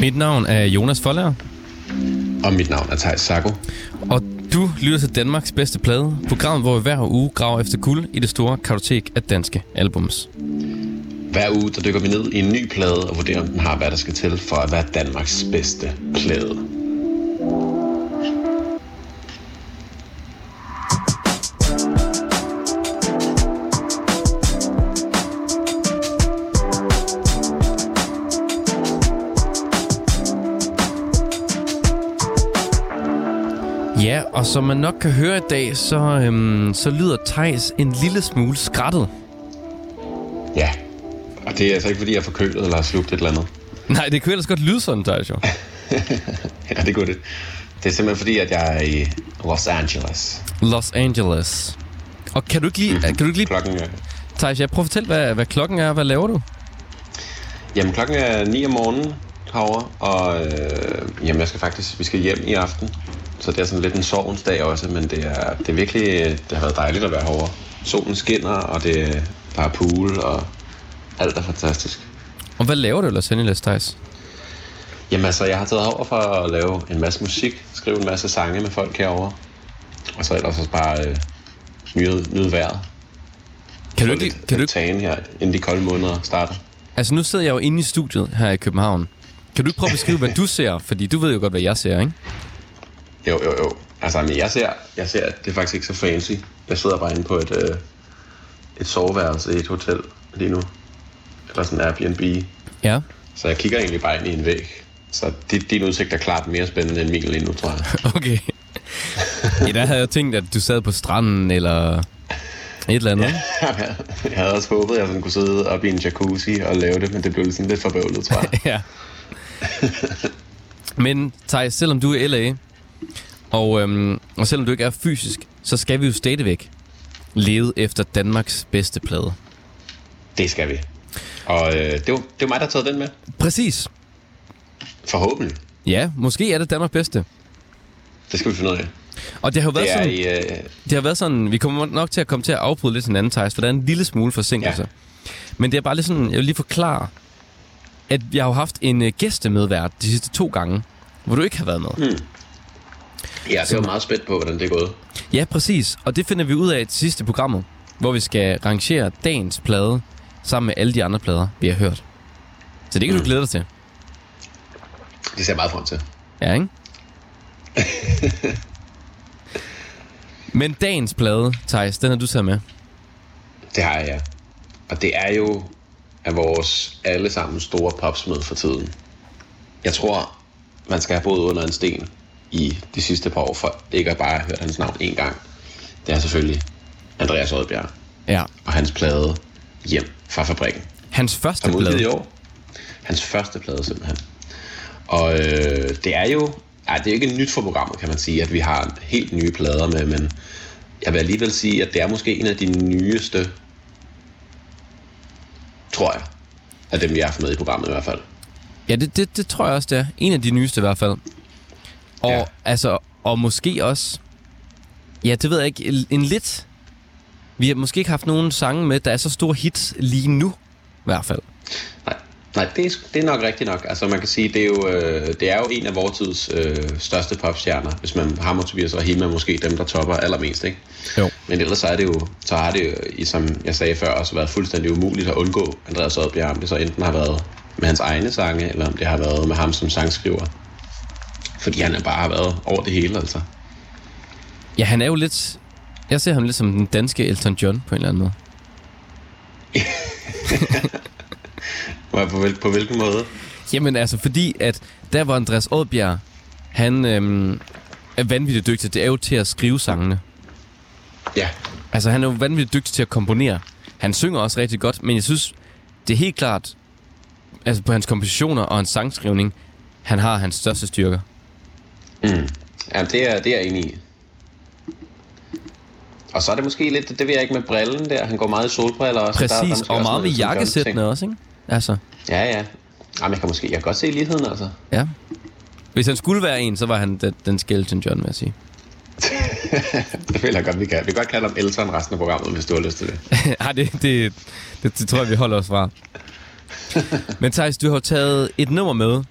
Mit navn er Jonas Forlager, Og mit navn er Thijs Sacco. og du lytter til Danmarks bedste plade. Programmet, hvor vi hver uge graver efter guld i det store kartotek af danske albums. Hver uge der dykker vi ned i en ny plade og vurderer, om den har, hvad der skal til for at være Danmarks bedste plade. Og som man nok kan høre i dag, så, øhm, så lyder Tejs en lille smule skrattet. Ja, og det er altså ikke, fordi jeg er forkølet eller har slugt et eller andet. Nej, det kunne ellers godt lyde sådan, Tejs jo. Ja, det kunne det. Det er simpelthen fordi, at jeg er i Los Angeles. Los Angeles. Og kan du ikke lige... Kan du ikke lige Klokken er, Thijs, jeg prøver at fortælle, hvad, hvad klokken er. Hvad laver du? jamen, klokken er 9 om morgenen herovre, og øh, jamen, jeg skal faktisk, vi skal hjem i aften. Så det er sådan lidt en sovens dag også, men det er, det er virkelig, det har været dejligt at være herovre. Solen skinner, og det, der er pool, og alt er fantastisk. Og hvad laver du i Los Angeles, Thijs? Jamen altså, jeg har taget over for at lave en masse musik, skrive en masse sange med folk herovre. Og så ellers også bare øh, nyde, nyde vejret. Kan du ikke... lidt Kan du, ikke- her, inden de kolde måneder starter. altså, nu sidder jeg jo inde i studiet her i København. Kan du ikke prøve at beskrive, hvad du ser? Fordi du ved jo godt, hvad jeg ser, ikke? Jo, jo, jo. Altså, men jeg ser, jeg ser, at det er faktisk ikke så fancy. Jeg sidder bare inde på et, øh, et soveværelse i et hotel lige nu. Eller sådan en Airbnb. Ja. Så jeg kigger egentlig bare ind i en væg. Så din, din udsigt er klart mere spændende end min lige nu, tror jeg. Okay. Ja, der havde jeg tænkt, at du sad på stranden, eller et eller andet. ikke? jeg havde også håbet, at jeg sådan kunne sidde op i en jacuzzi og lave det, men det blev sådan lidt for bøvlet, tror jeg. ja. Men Thijs, selvom du er i LA, og, øhm, og selvom du ikke er fysisk, så skal vi jo stadigvæk lede efter Danmarks bedste plade. Det skal vi. Og øh, det, var, det var mig, der har taget den med. Præcis. Forhåbentlig. Ja, måske er det Danmarks bedste. Det skal vi finde ud af. Og det har jo været sådan, i... Øh, det har været sådan, vi kommer nok til at komme til at afbryde lidt hinanden, Thijs, for der er en lille smule forsinkelse. Ja. Men det er bare lidt sådan, jeg vil lige forklare, at jeg har haft en uh, gæstemedvært de sidste to gange, hvor du ikke har været med. Mm. Ja, det var meget spændt på, hvordan det er gået. Ja, præcis. Og det finder vi ud af i det sidste programmet, hvor vi skal rangere dagens plade sammen med alle de andre plader, vi har hørt. Så det kan mm. du glæde dig til. Det ser jeg meget frem til. Ja, ikke? Men dagens plade, Thijs, den har du taget med. Det har jeg, ja. Og det er jo af vores allesammen store popsmed for tiden. Jeg tror, man skal have boet under en sten i de sidste par år, for ikke at bare hørt hans navn en gang. Det er selvfølgelig Andreas Oddbjerg Ja. og hans plade Hjem fra fabrikken. Hans første udgivet i plade. år. Hans første plade simpelthen. Og øh, det er jo ja, det er jo ikke nyt for programmet, kan man sige, at vi har helt nye plader med, men jeg vil alligevel sige, at det er måske en af de nyeste, tror jeg, af dem, vi har haft med i programmet i hvert fald. Ja, det, det, det tror jeg også, det er. En af de nyeste i hvert fald. Og, Ja. altså, og måske også... Ja, det ved jeg ikke. En, lidt... Vi har måske ikke haft nogen sange med, der er så store hits lige nu. I hvert fald. Nej, nej det, er, det er nok rigtigt nok. Altså man kan sige, det er jo, øh, det er jo en af vores tids øh, største popstjerner, hvis man har Tobias og er måske dem, der topper allermest, ikke? Jo. Men ellers så er det jo, så har det jo, som jeg sagde før, også været fuldstændig umuligt at undgå Andreas Oddbjerg, om det så enten har været med hans egne sange, eller om det har været med ham som sangskriver. Fordi han er bare har været over det hele, altså. Ja, han er jo lidt... Jeg ser ham lidt som den danske Elton John på en eller anden måde. På, hvil, på hvilken måde? Jamen altså, fordi at der var Andreas Oddbjerg, han øhm, er vanvittigt dygtig. Det er jo til at skrive sangene. Ja, Altså, han er jo vanvittigt dygtig til at komponere. Han synger også rigtig godt, men jeg synes, det er helt klart, altså på hans kompositioner og hans sangskrivning, han har hans største styrker. Mm. ja det, er, det er jeg enig i. Og så er det måske lidt, det ved jeg ikke med brillen der, han går meget i solbriller også. der- der er Præcis, måske og meget med jakkesættene også, ikke? Altså, Ja, ja. Jamen, jeg kan måske, jeg kan godt se ligheden, altså. ja. Hvis han skulle være en, så var han den, den skeleton John, vil jeg sige. det vil jeg godt, vi kan. Vi kan godt kalde ham Elton resten af programmet, hvis du har lyst til det. Ej, det, det, det, det tror jeg, vi holder os fra. Men Thijs, du har taget et nummer med,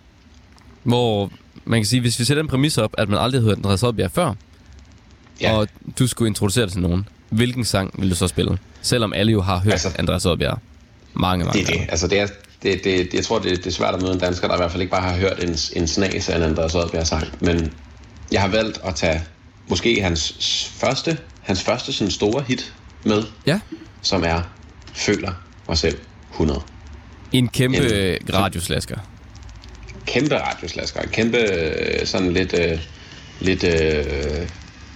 hvor man kan sige, hvis vi sætter en præmis op, at man aldrig har hørt Andreas Oddbjerg før, Ja. og du skulle introducere det til nogen, hvilken sang vil du så spille? Selvom alle jo har hørt altså, Andreas Oddbjerg mange, mange Det er det. Altså, det er, det, det, jeg tror, det, det er svært at møde en dansker, der i hvert fald ikke bare har hørt en, en snas af en Andreas Oddbjerg sang. Men jeg har valgt at tage måske hans første, hans første sådan store hit med, Ja. som er Føler mig selv 100. En kæmpe En- radioslasker. Kæmpe radioslasker. En kæmpe øh, sådan lidt, øh, lidt øh,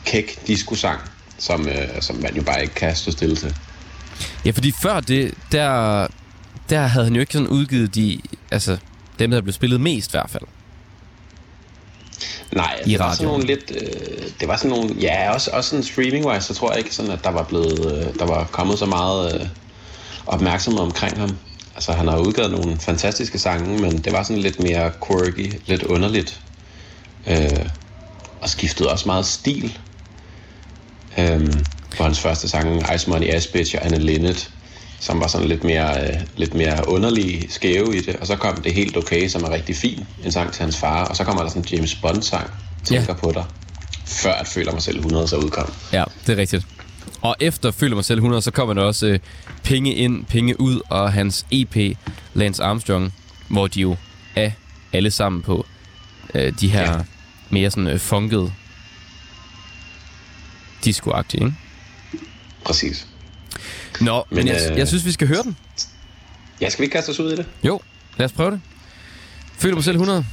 kæk disco-sang, som, øh, som man jo bare ikke kan stå stille til. Ja, fordi før det, der, der havde han jo ikke sådan udgivet de, altså dem, der blev spillet mest i hvert fald. Nej, I det var sådan nogle lidt... Øh, det var sådan nogle... Ja, også, også sådan streaming-wise, så tror jeg ikke sådan, at der var blevet... Øh, der var kommet så meget øh, opmærksomhed omkring ham. Altså, han har udgivet nogle fantastiske sange, men det var sådan lidt mere quirky, lidt underligt. Øh, og skiftede også meget stil. Øh, på hans første sang, Ice Money Ass Bitch og Anne Linnet, som var sådan lidt mere, øh, lidt mere underlig skæve i det. Og så kom det helt okay, som er rigtig fin, en sang til hans far. Og så kommer der sådan en James Bond-sang, Tænker Ja. på dig, før at Føler mig selv 100 så udkom. Ja, det er rigtigt. Og efter Føler mig selv 100, så kommer der også øh, Penge ind, Penge ud, og hans EP, Lance Armstrong, hvor de jo er alle sammen på øh, de her Ja. mere sådan øh, funkede disco ikke? Præcis. Nå, men, Men, men jeg, øh, jeg synes, vi skal høre den. Ja, skal vi ikke kaste os ud i det? Jo, lad os prøve det. Føler mig selv 100.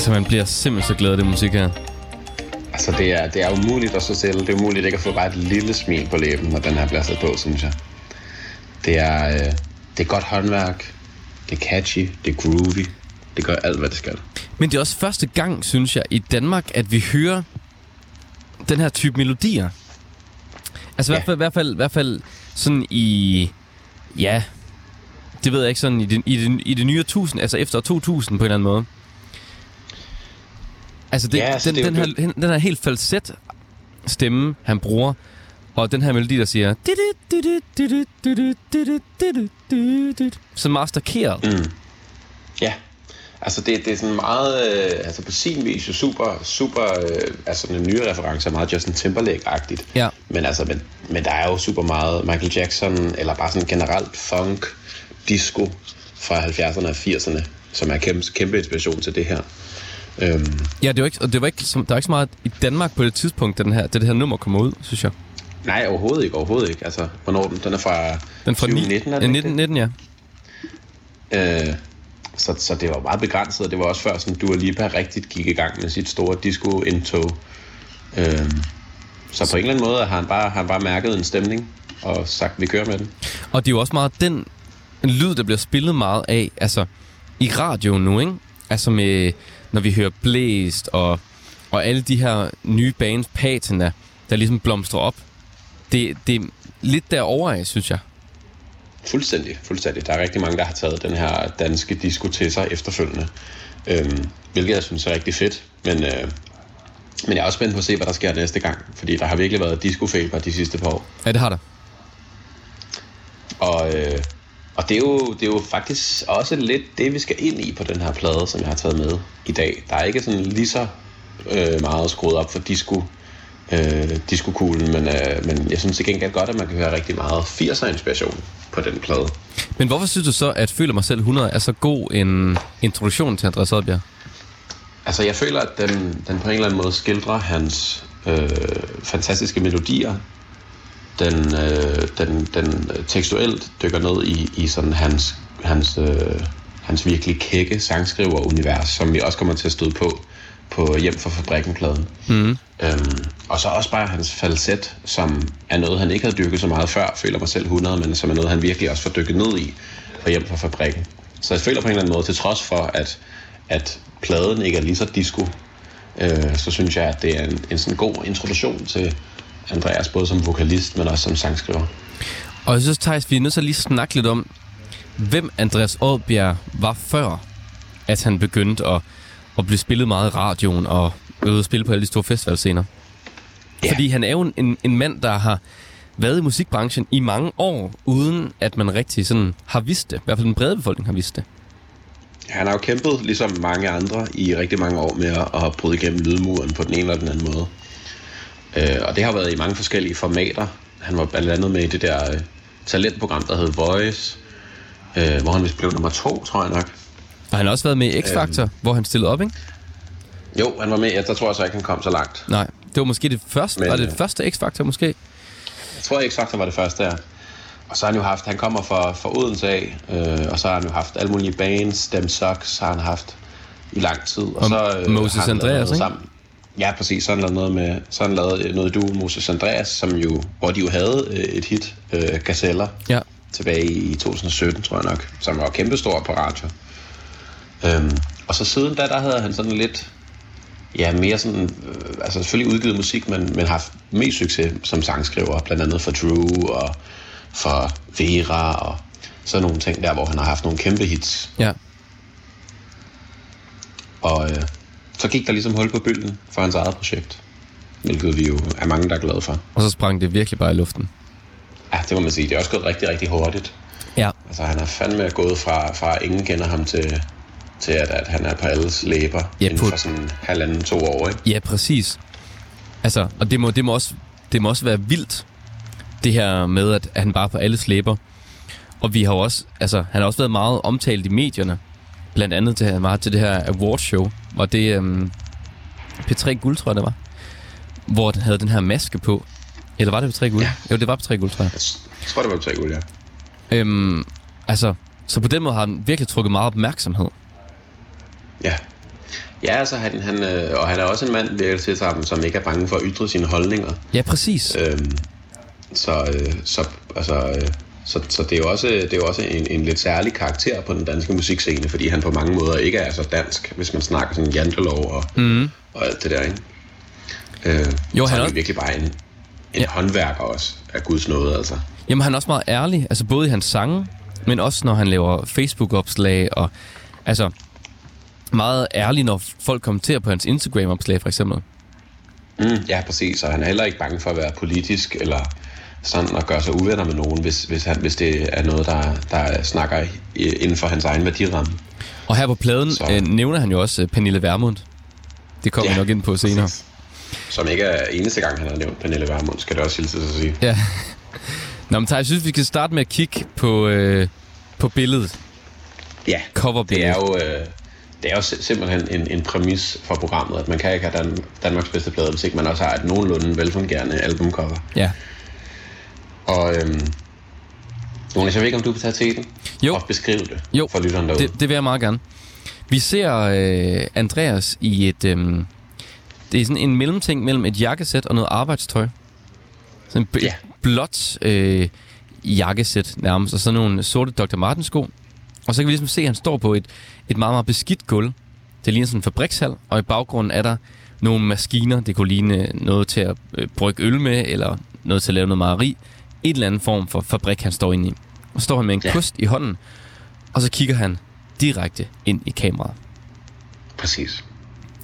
Altså, man bliver simpelthen så glad af det musik her. Altså, det er, det er umuligt at så stille. Det er umuligt ikke at få bare et lille smil på læben, når den her bliver sat på, synes jeg. Det er, øh, det er godt håndværk. Det er catchy. Det er groovy. Det gør alt, hvad det skal. Men det er også første gang, synes jeg, i Danmark, at vi hører den her type melodier. Altså i hvert fald, i hvert fald, i hvert fald sådan i... Ja, det ved jeg ikke, sådan i det, i det, i det nye tusind, altså efter 2000 på en eller anden måde. Altså, det, Ja, altså, den, det er den, her, den, den her helt falset stemme, han bruger, og den her melodi, der siger... Som Kjær. Mm. Ja. Altså, det, det er sådan meget, øh, altså på sin vis jo super, super, øh, altså den nye reference er meget Justin Timberlake-agtigt. Ja. Men altså, men, men der er jo super meget Michael Jackson, eller bare sådan generelt funk, disco fra 70'erne og 80'erne, som er kæmpe, kæmpe inspiration til det her. Øhm, Ja, det var ikke, og det var ikke, som, der var ikke så meget i Danmark på det tidspunkt, da, den her, da det her nummer kommer ud, synes jeg. nej, overhovedet ikke, overhovedet ikke. Altså, hvornår den? Den er fra, Den er fra 2019, er ni- den ja, ikke 19, 19, ja. Øh, så, så det var meget begrænset, og det var også før sådan Dua Lipa rigtigt gik i gang med sit store disco-indtog. Øh, så på en eller anden måde har han bare, har han bare mærket en stemning og sagt, vi kører med den. Og det er jo også meget den lyd, der bliver spillet meget af, altså i radioen nu, ikke? Altså med, når vi hører Blæst og, og alle de her nye bands, patina, der ligesom blomstrer op. Det, det er lidt derovre af, synes jeg. Fuldstændig, fuldstændig. Der er rigtig mange, der har taget den her danske disco til sig efterfølgende. Øhm, hvilket jeg synes er rigtig fedt. Men, øh, men jeg er også spændt på at se, hvad der sker næste gang. Fordi der har virkelig været disco-feber de sidste par år. Ja, det har der. Og, øh, og det, er jo, det er jo faktisk også lidt det, vi skal ind i på den her plade, som jeg har taget med i dag. Der er ikke sådan lige så øh, meget skruet op for disco, øh, disco-kuglen, men, øh, men jeg synes til gengæld godt, at man kan høre rigtig meget 80'er-inspiration på den plade. Men hvorfor synes du så, at Føler mig selv 100 er så god en introduktion til Andreas Oddbjerg? Altså, jeg føler, at den, den på en eller anden måde skildrer hans øh, fantastiske melodier. Den, øh, den, den tekstuelt dykker ned i, i sådan hans, hans, øh, hans virkelig kække sangskriver-univers, som vi også kommer til at støde på på Hjem fra Fabrikken-pladen. Mm. Øhm, og så også bare hans falset, som er noget, han ikke havde dyrket så meget før, føler mig selv 100, men som er noget, han virkelig også får dykket ned i på Hjem fra Fabrikken. Så jeg føler på en eller anden måde, til trods for, at, at pladen ikke er lige så disco, øh, så synes jeg, at det er en, en sådan god introduktion til Andreas, både som vokalist, men også som sangskriver. Og jeg synes, Thijs, vi er nødt til at lige snakke lidt om, hvem Andreas Oddbjerg var før, at han begyndte at, at blive spillet meget i radioen og ude at spille på alle de store festivalscener. Ja. Fordi han er jo en- en, en mand, der har været i musikbranchen i mange år, uden at man rigtig sådan har vidst det. I hvert fald den brede befolkning har vidst det. Han har jo kæmpet, ligesom mange andre, i rigtig mange år med at, at bryde igennem lydmuren på den ene eller den anden måde. Øh, og det har været i mange forskellige formater. Han var blandt andet med i det der øh, talentprogram, der hed Voice, øh, hvor han vist blev nummer to, tror jeg nok. Og han har også været med i X-Factor, Øhm. hvor han stillede op, ikke? Jo, han var med. Ja, der tror jeg så ikke, han kom så langt. Nej, det var måske det første, Men, var det, det øh, første X-Factor måske? Jeg tror han var det første der. Og så har han jo haft, han kommer fra, fra Odense af, øh, og så har han jo haft alle mulige bands, Dem Sucks har han haft i lang tid. Og, Og så øh, Moses Andreas, ikke? Sammen. Ja, præcis. Så har han lavet noget med, så har han lavet noget duo Moses Andreas, som jo, hvor de jo havde øh, et hit, øh, Gazella, Ja. tilbage i 2017, tror jeg nok, som var kæmpestor på radio. Øhm, og så siden da, der havde han sådan lidt, ja, mere sådan, øh, altså selvfølgelig udgivet musik, men, men haft mest succes som sangskriver, blandt andet for Drew og for Vera og sådan nogle ting der, hvor han har haft nogle kæmpe hits. Ja. Og øh, så gik der ligesom hul på bølgen for hans eget projekt, hvilket vi jo er mange, der er glade for. Og så sprang det virkelig bare i luften. Ja, det må man sige. Det er også gået rigtig, rigtig hurtigt. Ja. Altså, han er fandme gået fra, fra at ingen kender ham til, til at, at han er på alles læber Ja, inden for sådan halvanden, to år, ikke? Ja, præcis. Altså, og det må, det må, også, det må også være vildt, det her med, at han bare er på alle slæber. Og vi har også, altså, han har også været meget omtalt i medierne. Blandt andet til, var til det her awardshow, hvor det øhm, P3 Guld, tror jeg det var. Hvor den havde den her maske på. Eller var det P3 Guld? Ja. Jo, det var P3 Guld, tror jeg. Jeg tror, det var tre guld, ja. Øhm, altså, så på den måde har han virkelig trukket meget opmærksomhed. Ja. Ja, altså han, han, øh, og han er også en mand, virker til sammen, som ikke er bange for at ytre sine holdninger. Ja, præcis. Øhm, så, øh, så, altså, øh, så, så det er jo også, det er jo også en, en lidt særlig karakter på den danske musikscene, fordi han på mange måder ikke er så dansk, hvis man snakker sådan jantelov og, mm. og alt det der, ikke? Øh, Jo, så han er virkelig bare en, en ja. håndværker også af Guds nåde, altså. Jamen, han er også meget ærlig, altså både i hans sange, men også når han laver Facebook-opslag, og altså meget ærlig, når folk kommenterer på hans Instagram-opslag, for eksempel. Mm, ja, præcis, og han er heller ikke bange for at være politisk, eller sådan at gøre sig uvenner med nogen, hvis, hvis, han, hvis det er noget, der, der snakker inden for hans egen værdiramme. Og her på pladen Så- øh, nævner han jo også øh, Pernille Vermund. Det kommer ja, vi nok ind på senere. præcis. Som ikke er eneste gang, han har nævnt Pernille Vermund, skal det også hilse at sige. Ja. Nå, men Thaj, jeg synes, vi skal starte med at kigge på, øh, på billedet. Ja, det er jo, øh, det er jo sim- simpelthen en, en præmis for programmet, at man kan ikke have Dan- Danmarks bedste plade, hvis ikke man også har et nogenlunde velfungerende albumcover. Ja. Og øhm, Jonas, jeg ved ikke, om du vil tage til den Jo. og beskrive det Jo, for lytteren derude. Det, det vil jeg meget gerne. Vi ser øh, Andreas i et... Øh, det er sådan en mellemting mellem et jakkesæt og noget arbejdstøj. Sådan b- Ja. blåt øh, jakkesæt nærmest, og så nogle sorte Dr. Martens sko. Og så kan vi ligesom se, at han står på et, et meget, meget beskidt gulv. Det ligner sådan en fabrikshal, og i baggrunden er der nogle maskiner. Det kunne ligne noget til at øh, brygge øl med, eller noget til at lave noget mejeri. Et eller andet form for fabrik, han står inde i. Og står han med en Ja. kost i hånden, og så kigger han direkte ind i kameraet. Præcis.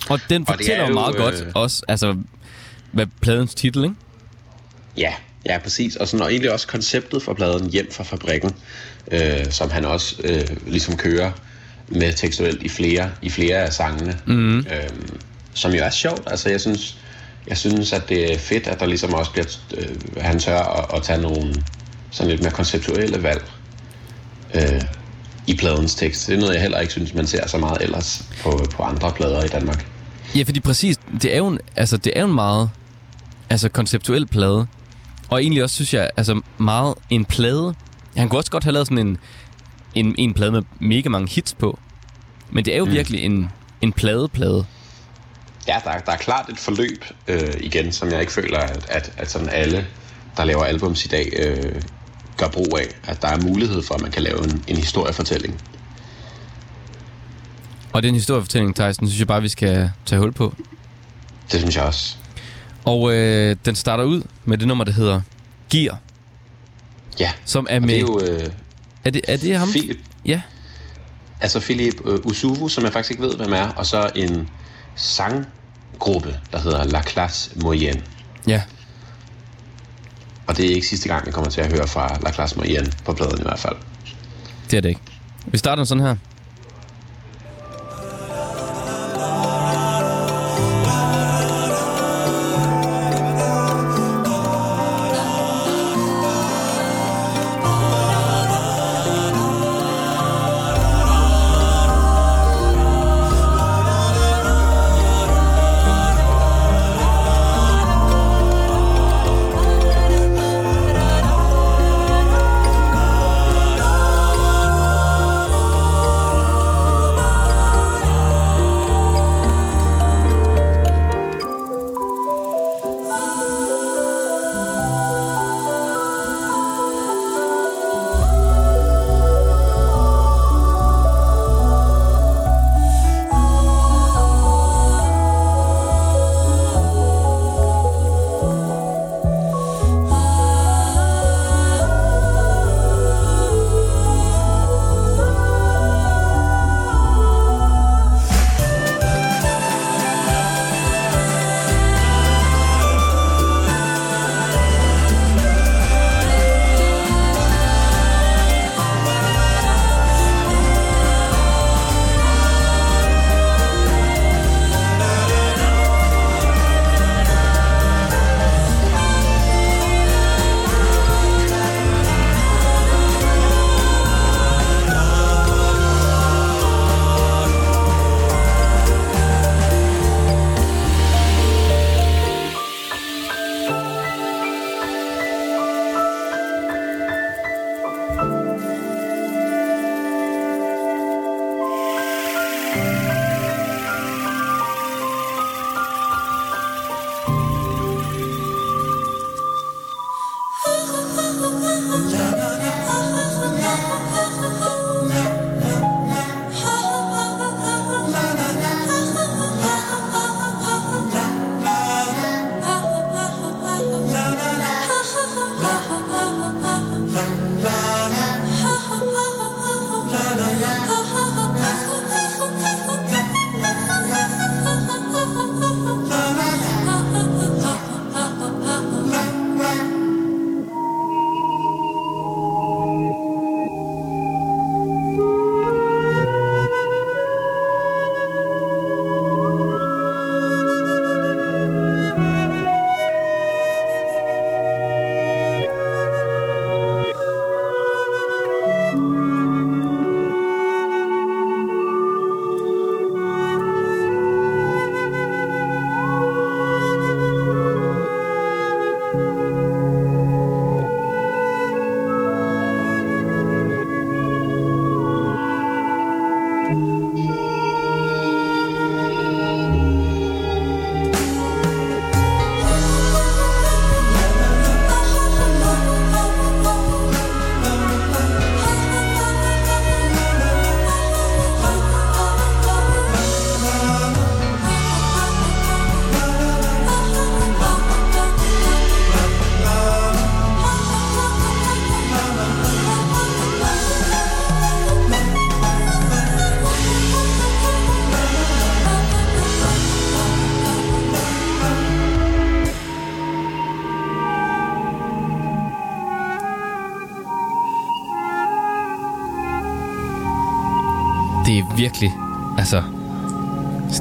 Og den Og fortæller er jo meget godt øh, også, altså, hvad pladens titel, ikke? Ja, ja, præcis. Og, sådan, og egentlig også konceptet for pladen Hjem fra fabrikken, øh, som han også øh, ligesom kører med tekstuelt i flere, i flere af sangene. Mm. Øh, som jo er sjovt. Altså, jeg synes, jeg synes, at det er fedt, at der ligesom også bliver, øh, han tør at, at tage nogle sådan lidt mere konceptuelle valg øh, i pladens tekst. Det er noget, jeg heller ikke synes, man ser så meget ellers på, på andre plader i Danmark. Ja, fordi præcis, det er jo en, altså, det er jo en meget altså, konceptuel plade. Og egentlig også, synes jeg, altså meget en plade. Han kunne også godt have lavet sådan en, en, en plade med mega mange hits på. Men det er jo mm. virkelig en, en plade-plade. Ja, der, er- der er klart et forløb øh, igen, som jeg ikke føler, at, at, at sådan alle, der laver albums i dag, øh, gør brug af. At der er mulighed for, at man kan lave en, en historiefortælling. Og den historiefortælling, Tyson, synes jeg bare, vi skal tage hul på. Det synes jeg også. Og øh, den starter ud med det nummer, der hedder Gear, Ja, som er med... det er jo øh, er, det, er det ham? Philip, Ja. altså Philip øh, Usuvu, som jeg faktisk ikke ved, hvem er, og så en sanggruppe, der hedder La Classe Moyenne. Ja. Og det er ikke sidste gang, vi kommer til at høre fra La Classe Moyenne på pladen i hvert fald. Det er det ikke. Vi starter sådan her.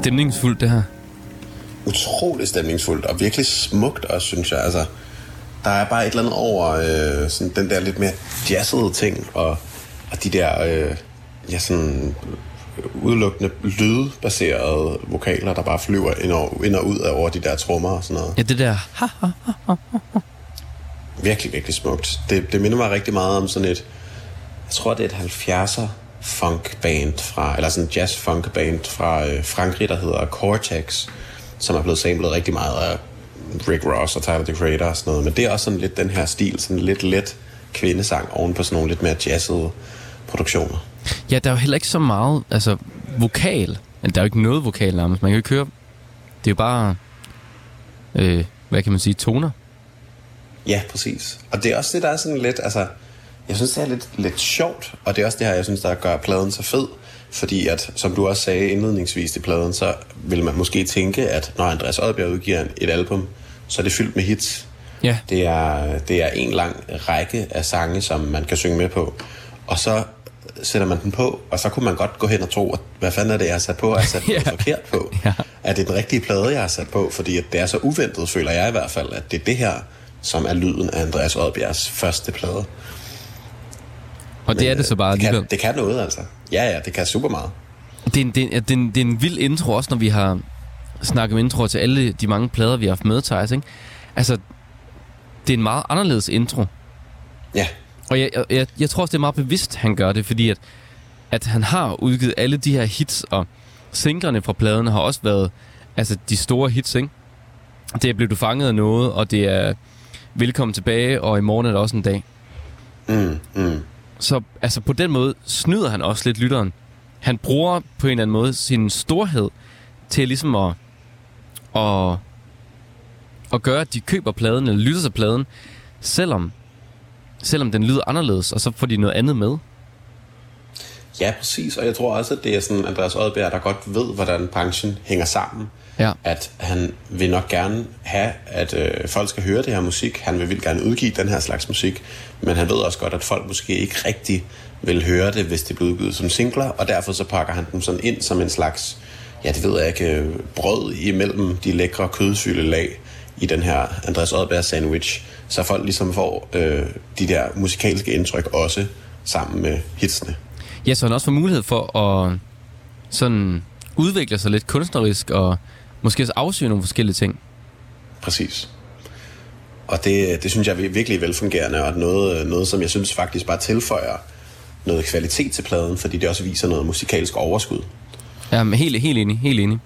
Stemningsfuldt det her. utrolig stemningsfuldt og virkelig smukt også, synes jeg. Altså, der er bare et eller andet over øh, sådan den der lidt mere jazzede ting, og, og de der øh, ja, sådan udelukkende lydbaserede vokaler, der bare flyver ind og, ind og ud af over de der trommer og sådan noget. Ja, det der, ha, Virkelig, virkelig smukt. Det, det minder mig rigtig meget om sådan et, jeg tror det er et 70'er funk band fra, eller sådan jazz funk band fra øh, Frankrig, der hedder Cortex, som er blevet samlet rigtig meget af Rick Ross og Tyler, the Creator og sådan noget. Men det er også sådan lidt den her stil, sådan lidt let kvindesang oven på sådan nogle lidt mere jazzede produktioner. Ja, der er jo heller ikke så meget, altså, vokal. Eller, der er jo ikke noget vokal nærmest. Man kan jo ikke høre... Det er jo bare... Øh, hvad kan man sige? Toner. Ja, præcis. Og det er også det, der er sådan lidt, altså, jeg synes, det er lidt, lidt sjovt, og det er også det her, jeg synes, der gør pladen så fed, fordi at, som du også sagde indledningsvis i pladen, så vil man måske tænke, at når Andreas Oddbjerg udgiver et album, så er det fyldt med hits. Ja. Det er, det er en lang række af sange, som man kan synge med på, og så sætter man den på, og så kunne man godt gå hen og tro, at hvad fanden er det, jeg har sat på? Har jeg sat Ja. forkert på? Ja. Er det den rigtige plade, jeg har sat på? Fordi at det er så uventet, føler jeg i hvert fald, at det er det her, som er lyden af Andreas Oddbjergs første plade. Og det er det så bare det kan, alligevel. det kan noget, altså. Ja, ja, det kan super meget. Det er, en, det, er, det, er en, det er en vild intro, også når vi har snakket om introer til alle de mange plader, vi har haft med, Thijs, ikke? Altså, det er en meget anderledes intro. Ja, Og jeg, jeg- jeg, tror også, det er meget bevidst, han gør det, fordi at, at han har udgivet alle de her hits, og singlerne fra pladen har også været altså, de store hits, ikke? Det er blevet du fanget af noget, og det er velkommen tilbage, og i morgen er der også en dag. mm, mm. Så altså, på den måde snyder han også lidt lytteren. Han bruger på en eller anden måde sin storhed til ligesom at, at, at gøre, at de køber pladen, eller lytter til pladen, selvom, selvom den lyder anderledes, og så får de noget andet med. ja, præcis. Og jeg tror også, at det er sådan Andreas Oddbjerg, der godt ved, hvordan branchen hænger sammen. Ja. At han vil nok gerne have, at øh, folk skal høre det her musik. Han vil vildt gerne udgive den her slags musik. Men han ved også godt, at folk måske ikke rigtig vil høre det, hvis det bliver udgivet som singler. Og derfor så pakker han dem sådan ind som en slags, ja det ved jeg ikke, brød imellem de lækre kødfyldte lag i den her Andreas Oddbjerg sandwich. Så folk ligesom får øh, de der musikalske indtryk også sammen med hitsene. Ja, så han også får mulighed for at sådan udvikle sig lidt kunstnerisk, og måske også afsøge nogle forskellige ting. Præcis. Og det, det synes jeg er virkelig velfungerende, og noget, noget, som jeg synes faktisk bare tilføjer noget kvalitet til pladen, fordi det også viser noget musikalsk overskud. Ja, men helt, helt enig, helt enig.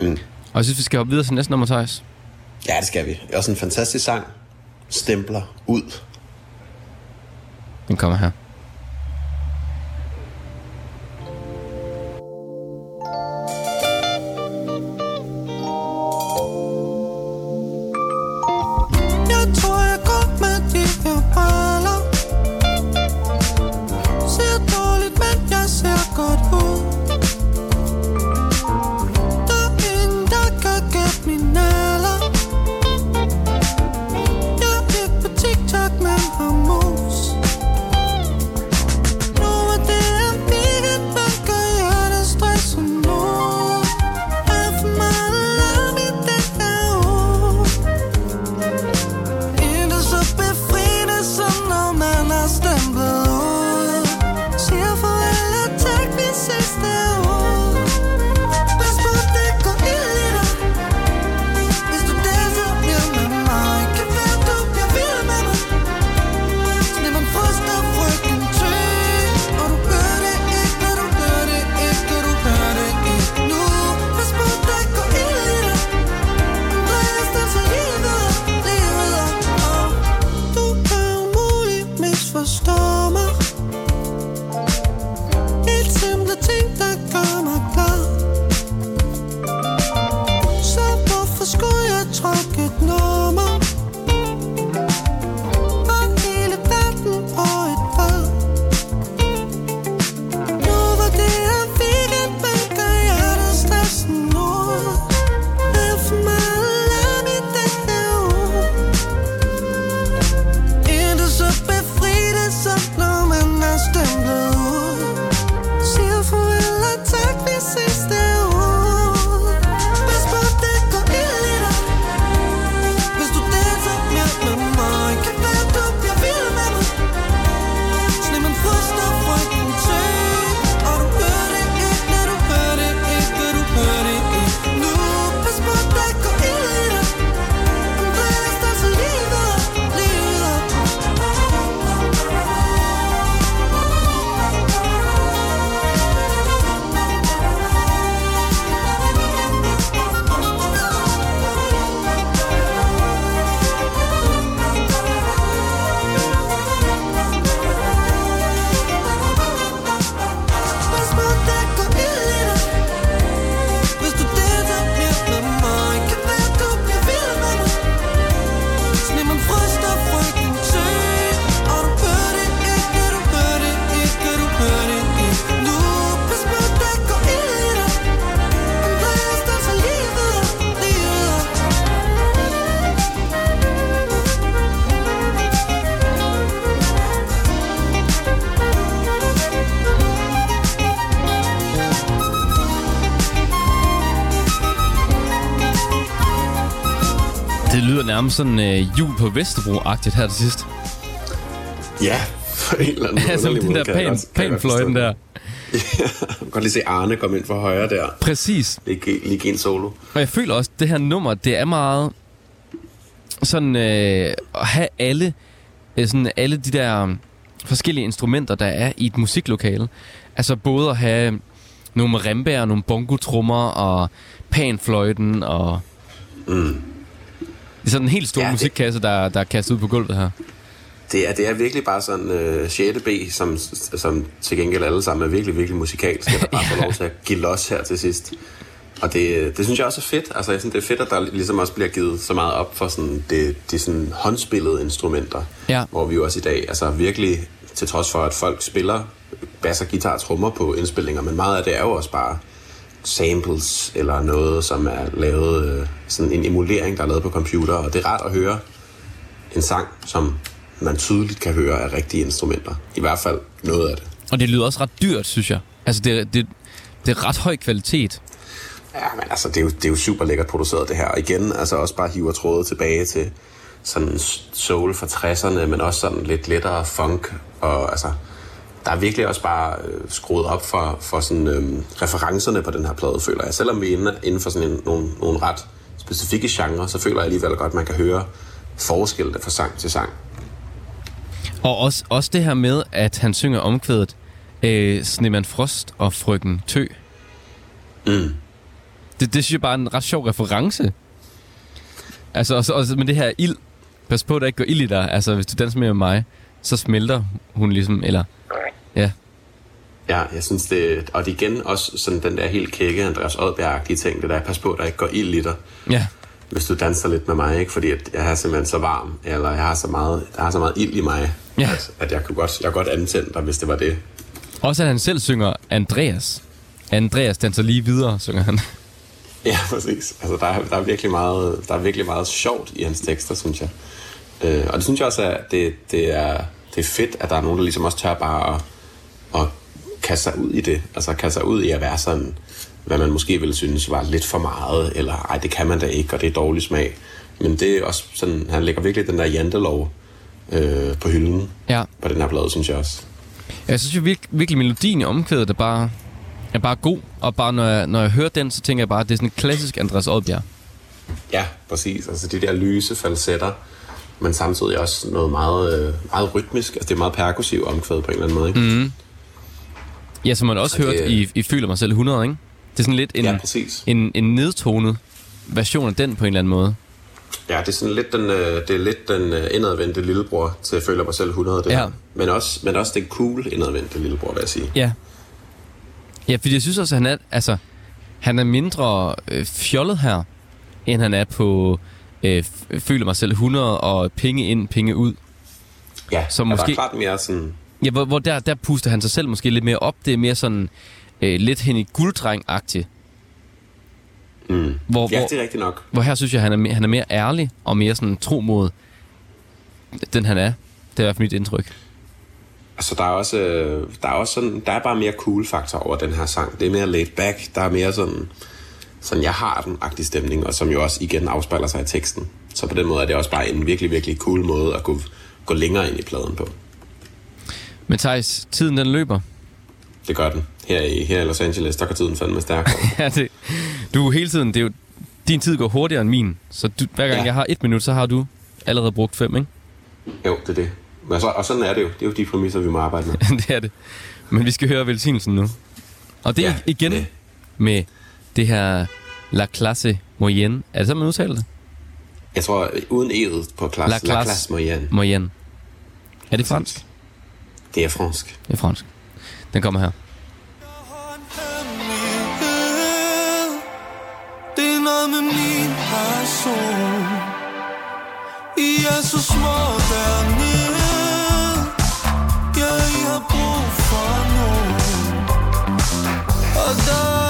Mm. Og jeg synes, vi skal hoppe videre til næste nummer, Thijs. Ja, det skal vi. Det er også en fantastisk sang. Stempler ud. Den kommer her. Nærmest sådan øh, jul på Vesterbro-agtigt her til sidst. Ja, på en eller anden altså underlig den måde der pan, panfløjten der. det. Jeg kan godt lige se Arne komme ind fra højre der. Præcis. Lige, lige en solo. Og jeg føler også, at det her nummer, det er meget sådan øh, at have alle, øh, sådan alle de der forskellige instrumenter, der er i et musiklokale. Altså både at have nogle marimbær, nogle bongotrummer og panfløjten og... Mm. Det er sådan en helt stor Ja, ja, musikkasse, der, der er kastet ud på gulvet her. Det er, det er virkelig bare sådan uh, 6. B, som, som til gengæld alle sammen er virkelig, virkelig musikalske, der bare får lov til at give los her til sidst. Og det, det synes jeg også er fedt. Altså, jeg synes, det er fedt, at der ligesom også bliver givet så meget op for sådan, det, det sådan håndspillede instrumenter. Ja. Hvor vi jo også i dag, altså virkelig, til trods for, at folk spiller bass og guitar og trommer på indspillinger, men meget af det er jo også bare samples eller noget, som er lavet, øh, sådan en emulering, der er lavet på computer, og det er rart at høre en sang, som man tydeligt kan høre er rigtige instrumenter. I hvert fald noget af det. Og det lyder også ret dyrt, synes jeg. Altså, det, det, det er ret høj kvalitet. Ja, men altså, det er jo, det er jo super lækkert produceret det her. Og igen, altså også bare hiver trådet tilbage til sådan soul fra 60'erne, men også sådan lidt lettere funk. Og altså, der er virkelig også bare øh, skruet op for, for sådan øhm, referencerne på den her plade, føler jeg. Selvom vi er inde, inden for sådan en, nogle, nogle ret specifikke genrer, så føler jeg alligevel godt, at man kan høre forskellene fra sang til sang. Og også, også det her med, at han synger omkvædet øh, Snemand Frost og Frøken Tø. Mm. Det, det synes jeg bare er en ret sjov reference. Altså også, også med det her ild. Pas på, at der ikke går ild i dig. Altså, hvis du danser med mig, så smelter hun ligesom, eller... Ja, Ja, jeg synes det... Og det igen også sådan den der helt kække Andreas Oddbjerg-agtige ting, det der, pas på, at der ikke går ild i dig. ja, hvis du danser lidt med mig, ikke? fordi at jeg er simpelthen så varm, eller jeg har så meget, jeg har så meget ild i mig, Ja. at, at jeg kunne godt, jeg kunne godt antænde dig, hvis det var det. Også at han selv synger Andreas. Andreas danser lige videre, synger han. Ja, præcis. Altså, der, er, der, er virkelig meget, der er virkelig meget sjovt i hans tekster, synes jeg. Øh, og det synes jeg også, at det, det, er, det er fedt, at der er nogen, der ligesom også tør bare at, at kaste sig ud i det. Altså kaste sig ud i at være sådan, hvad man måske ville synes var lidt for meget, eller ej, det kan man da ikke, og det er dårlig smag. Men det er også sådan, han lægger virkelig den der jantelov øh, på hylden Ja. på den her plade, synes jeg også. Jeg synes jo virkelig, virkelig melodien i omkvædet er bare, er bare god. Og bare når jeg, når jeg hører den, så tænker jeg bare, at det er sådan en klassisk Andreas Oddbjerg. Ja, præcis. Altså de der lyse falsetter, men samtidig også noget meget, øh, meget rytmisk. Altså det er meget perkussiv omkvæd på en eller anden måde, ikke? Mm. Ja, som man også Og det- hørt i, i Føler mig selv 100, ikke? Det er sådan lidt en, Ja, præcis. en, en nedtonet version af den på en eller anden måde. Ja, det er sådan lidt den, øh, det er lidt den øh, indadvendte lillebror til Føler mig selv 100. Det Ja. Men, også, men også den cool indadvendte lillebror, vil jeg sige. Ja. Ja, fordi jeg synes også, at han er, altså, han er mindre øh, fjollet her, end han er på øh, Føler mig selv 100 og penge ind, penge ud. Ja, Så der måske- er klart mere sådan... Ja, hvor, hvor der, der puster han sig selv måske lidt mere op. Det er mere sådan øh, lidt hen i gulddreng-agtigt. Mm. Hvor, Ja, hvor, det er rigtigt nok. hvor her synes jeg, han er, mere, han er mere ærlig og mere sådan tro mod den, han er. Det er i hvert fald mit indtryk. Altså, der er også, øh, der er også sådan, der er bare mere cool faktor over den her sang. Det er mere laid back. Der er mere sådan, sådan jeg har den agtig stemning, og som jo også igen afspejler sig i teksten. Så på den måde er det også bare en virkelig, virkelig cool måde at gå, gå længere ind i pladen på. Men Thijs, tiden den løber. Det gør den. Her i, her i Los Angeles, der går tiden fandme stærkt. ja, det, du hele tiden, det er jo, din tid går hurtigere end min. Så du, hver gang Ja. jeg har et minut, så har du allerede brugt fem, ikke? jo, det er det. Men så, og sådan er det jo. Det er jo de præmisser, vi må arbejde med. det er det. Men vi skal høre velsignelsen nu. Og det er Ja, igen det. med det her La Classe Moyenne. Er det så, man udtaler det? Jeg tror, uden E'et på klasse, La La classe. classe moyenne. Moyenne. Er det fransk? Det er fransk. Det er fransk. Den kommer her. Det er noget med min person I er så små dernede Ja, I har brug for nogen Og der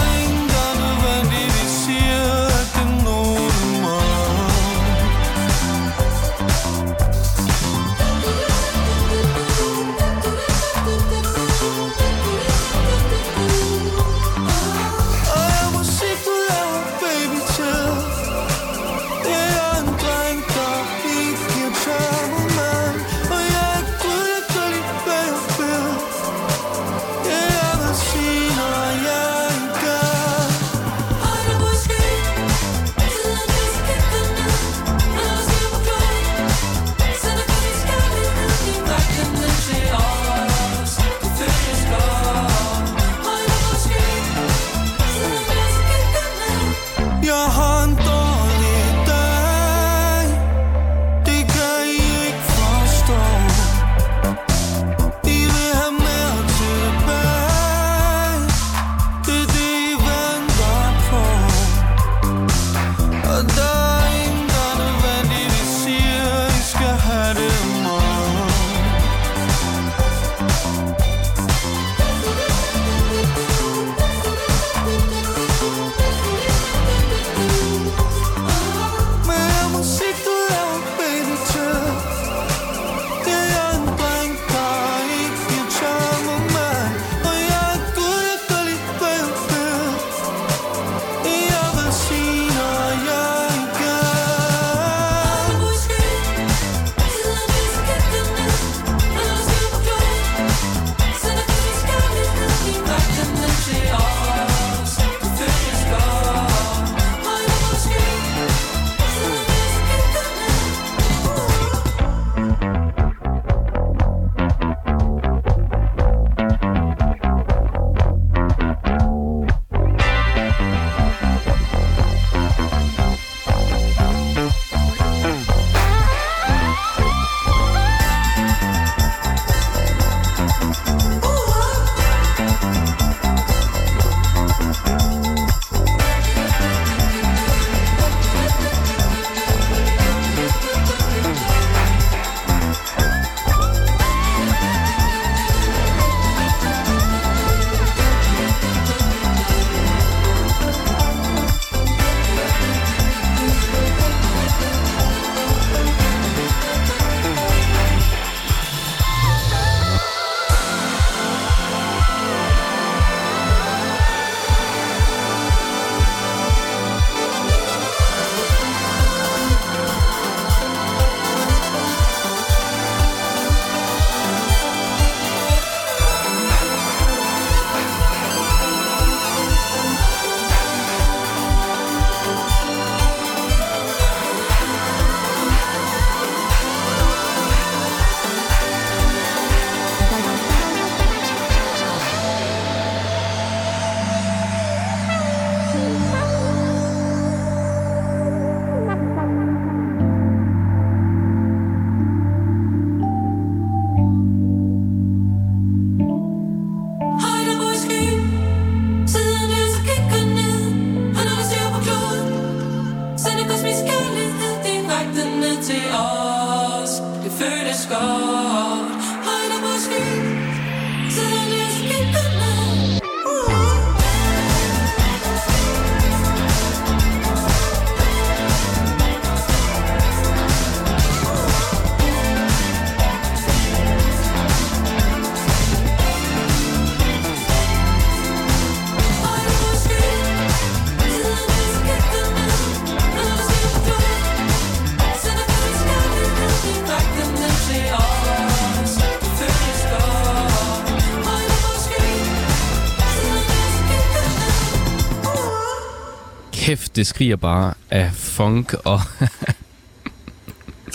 det skriger bare af funk og...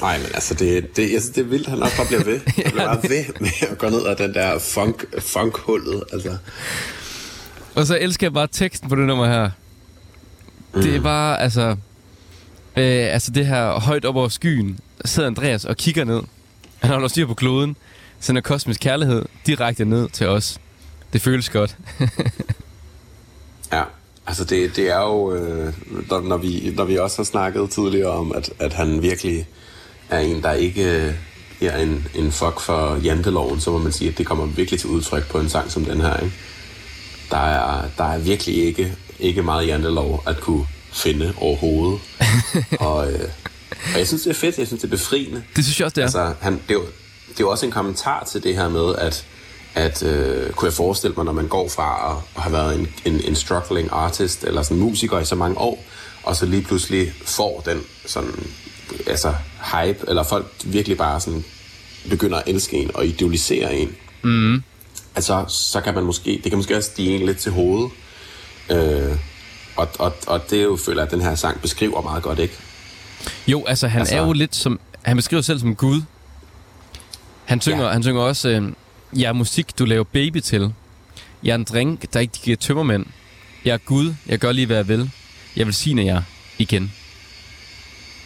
Nej, men altså, det, det, jeg synes, det er vildt, han også bare bliver ved. Han bliver bare ved med at gå ned ad den der funk, funk-hullet. Altså, og så elsker jeg bare teksten på det nummer her. Mm. Det er bare, altså... Øh, altså det her højt op over skyen, sidder Andreas og kigger ned. Han holder styr på kloden, sender kosmisk kærlighed direkte ned til os. Det føles godt. altså det, det er jo, øh, når, når, vi, når vi også har snakket tidligere om, at, at han virkelig er en, der ikke øh, giver en, en fuck for janteloven, så må man sige, at det kommer virkelig til udtryk på en sang som den her. Ikke? Der, er, der er virkelig ikke, ikke meget jantelov at kunne finde overhovedet. og, øh, og jeg synes, det er fedt. Jeg synes, det er befriende. Det synes jeg også, det er. Altså, han, det, er jo, det er jo også en kommentar til det her med, at, at øh, kunne jeg forestille mig, når man går fra at, at have været en, en, en struggling artist, eller sådan musiker i så mange år, og så lige pludselig får den sådan, altså hype, eller folk virkelig bare sådan begynder at elske en og idealisere en. Mm. Altså, så kan man måske, det kan måske også stige en lidt til hovedet. Øh, og, og, og det jo, føler jeg, at den her sang beskriver meget godt, ikke? Jo, altså han Altså- er jo lidt som... Han beskriver sig selv som Gud. Han synger, ja. han synger også, øh, jeg er musik, du laver baby til. Jeg er en drink, der ikke giver tømmermænd. Jeg er Gud, jeg gør lige, hvad jeg vil. jeg velsigner jer igen.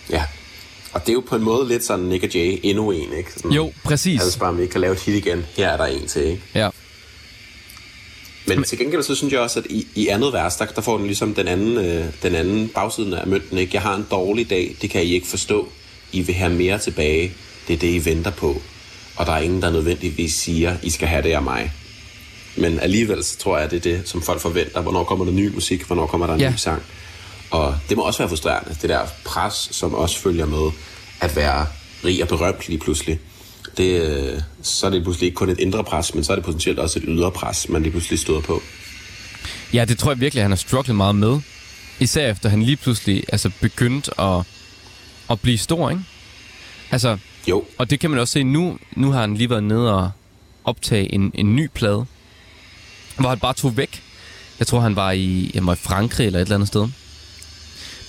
Ja. Og det er jo på en måde lidt sådan Nick og Jay endnu en, ikke? Sådan, Jo, præcis. Altså bare, om vi ikke kan lave et hit igen. Her er der en til, ikke? Ja. Men til gengæld så synes jeg også, at i, i andet vers, der, der får den ligesom den anden, øh, den anden bagsiden af mønten. Ikke? Jeg har en dårlig dag, det kan I ikke forstå. I vil have mere tilbage. Det er det, I venter på. Og der er ingen, der nødvendigvis siger, I skal have det af mig. Men alligevel så tror jeg, det er det, som folk forventer. Hvornår kommer der ny musik? Hvornår kommer der en Ja. ny sang? Og det må også være frustrerende, det der pres, som også følger med at være rig og berømt lige pludselig. Det, øh, så er det pludselig ikke kun et indre pres, men så er det potentielt også et ydre pres, man lige pludselig støder på. Ja, det tror jeg virkelig, at han har strugglet meget med. Især efter han lige pludselig altså, begyndte at, at blive stor, ikke? Altså, Jo, og det kan man også se nu. Nu har han lige været nede og optage en, en ny plade, hvor han bare tog væk. Jeg tror, han var i, han var i Frankrig eller et eller andet sted.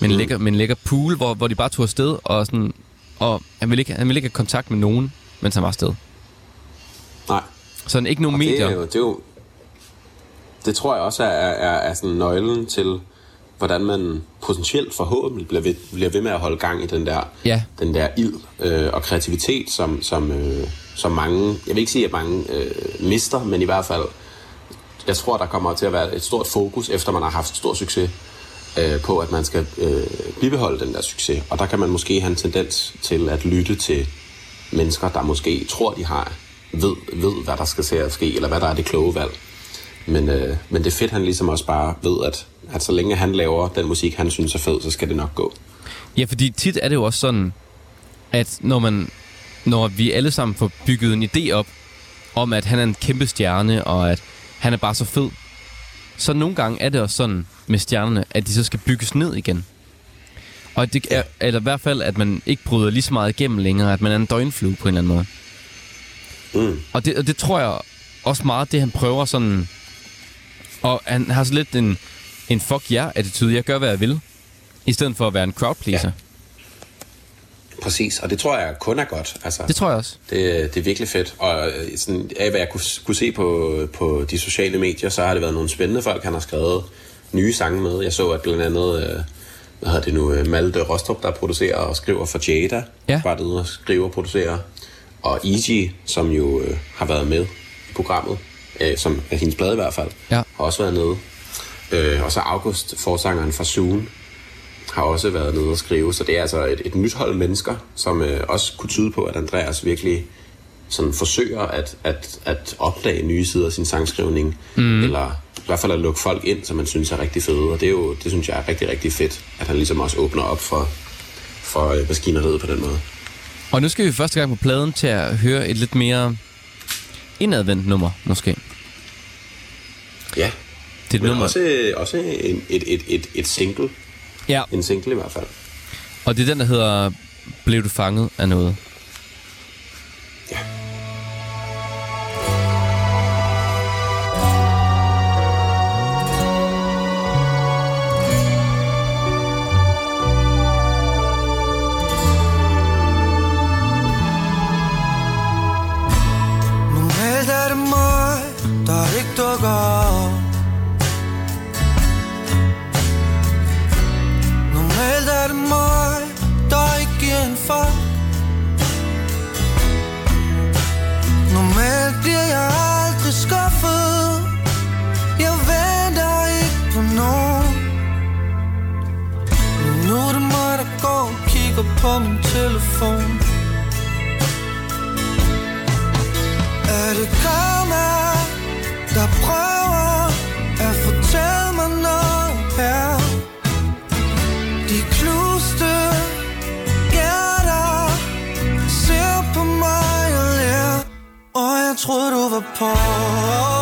Men mm. lækker, men lækker pool, hvor, hvor de bare tog afsted, og, sådan, og han, ville ikke, han ville ikke have kontakt med nogen, mens han var afsted. nej. Så han ikke nogen Og det, medier. er jo, det, er jo, det tror jeg også er, er, er sådan nøglen til, hvordan man potentielt forhåbentlig bliver ved, bliver ved med at holde gang i den der, Ja. den der ild øh, og kreativitet, som, som, øh, som mange, jeg vil ikke sige, at mange øh, mister, men i hvert fald, jeg tror, der kommer til at være et stort fokus, efter man har haft stor succes, øh, på, at man skal øh, bibeholde den der succes. Og der kan man måske have en tendens til at lytte til mennesker, der måske tror, de har ved, ved hvad der skal ske, eller hvad der er det kloge valg. Men, øh, men det er fedt, han ligesom også bare ved, at, at så længe han laver den musik, han synes er fed, så skal det nok gå. Ja, fordi tit er det jo også sådan, at når man, når vi alle sammen får bygget en idé op, om at han er en kæmpe stjerne, og at han er bare så fed, så nogle gange er det også sådan med stjernerne, at de så skal bygges ned igen. Og det er, eller i hvert fald, at man ikke bryder lige så meget igennem længere, at man er en døgnflue på en eller anden måde. Mm. Og det, og det tror jeg også meget, det han prøver sådan... Og han har så lidt en, en fuck yeah-attitude. Jeg gør, hvad jeg vil. I stedet for at være en crowd pleaser. Ja. Præcis, og det tror jeg kun er godt. Altså, Det tror jeg også. Det, det er virkelig fedt. Og øh, sådan, af hvad jeg kunne, kunne se på, på de sociale medier, så har det været nogle spændende folk, han har skrevet nye sange med. Jeg så, at blandt andet, øh, hvad hedder det nu, øh, Malte Rostrup, der producerer og skriver for Jada, Ja. var ude og skrive og producere. Og Easy, som jo øh, har været med i programmet, øh, som er hendes blad i hvert fald, Ja. har også været nede. Øh, og så August, forsangeren fra Zoom, har også været nede og skrive, så det er altså et, et nyt hold mennesker, som øh, også kunne tyde på, at Andreas virkelig sådan forsøger at, at, at opdage nye sider af sin sangskrivning, mm. eller i hvert fald at lukke folk ind, som man synes er rigtig fede, og det, er jo, det synes jeg er rigtig, rigtig fedt, at han ligesom også åbner op for, for øh, maskineriet på den måde. Og nu skal vi første gang på pladen til at høre et lidt mere indadvendt nummer, måske. Ja, Det er men nummer. også, også en, et, et, et, et single, Ja, en single i hvert fald. og det er den, der hedder Blev du fanget af noget? Ja. Normalt er det mig, der ikke dukker kigger på min telefon Er det karma, der prøver at fortælle mig noget her? De knuste hjerter ser på mig og lærer Og jeg troede du var på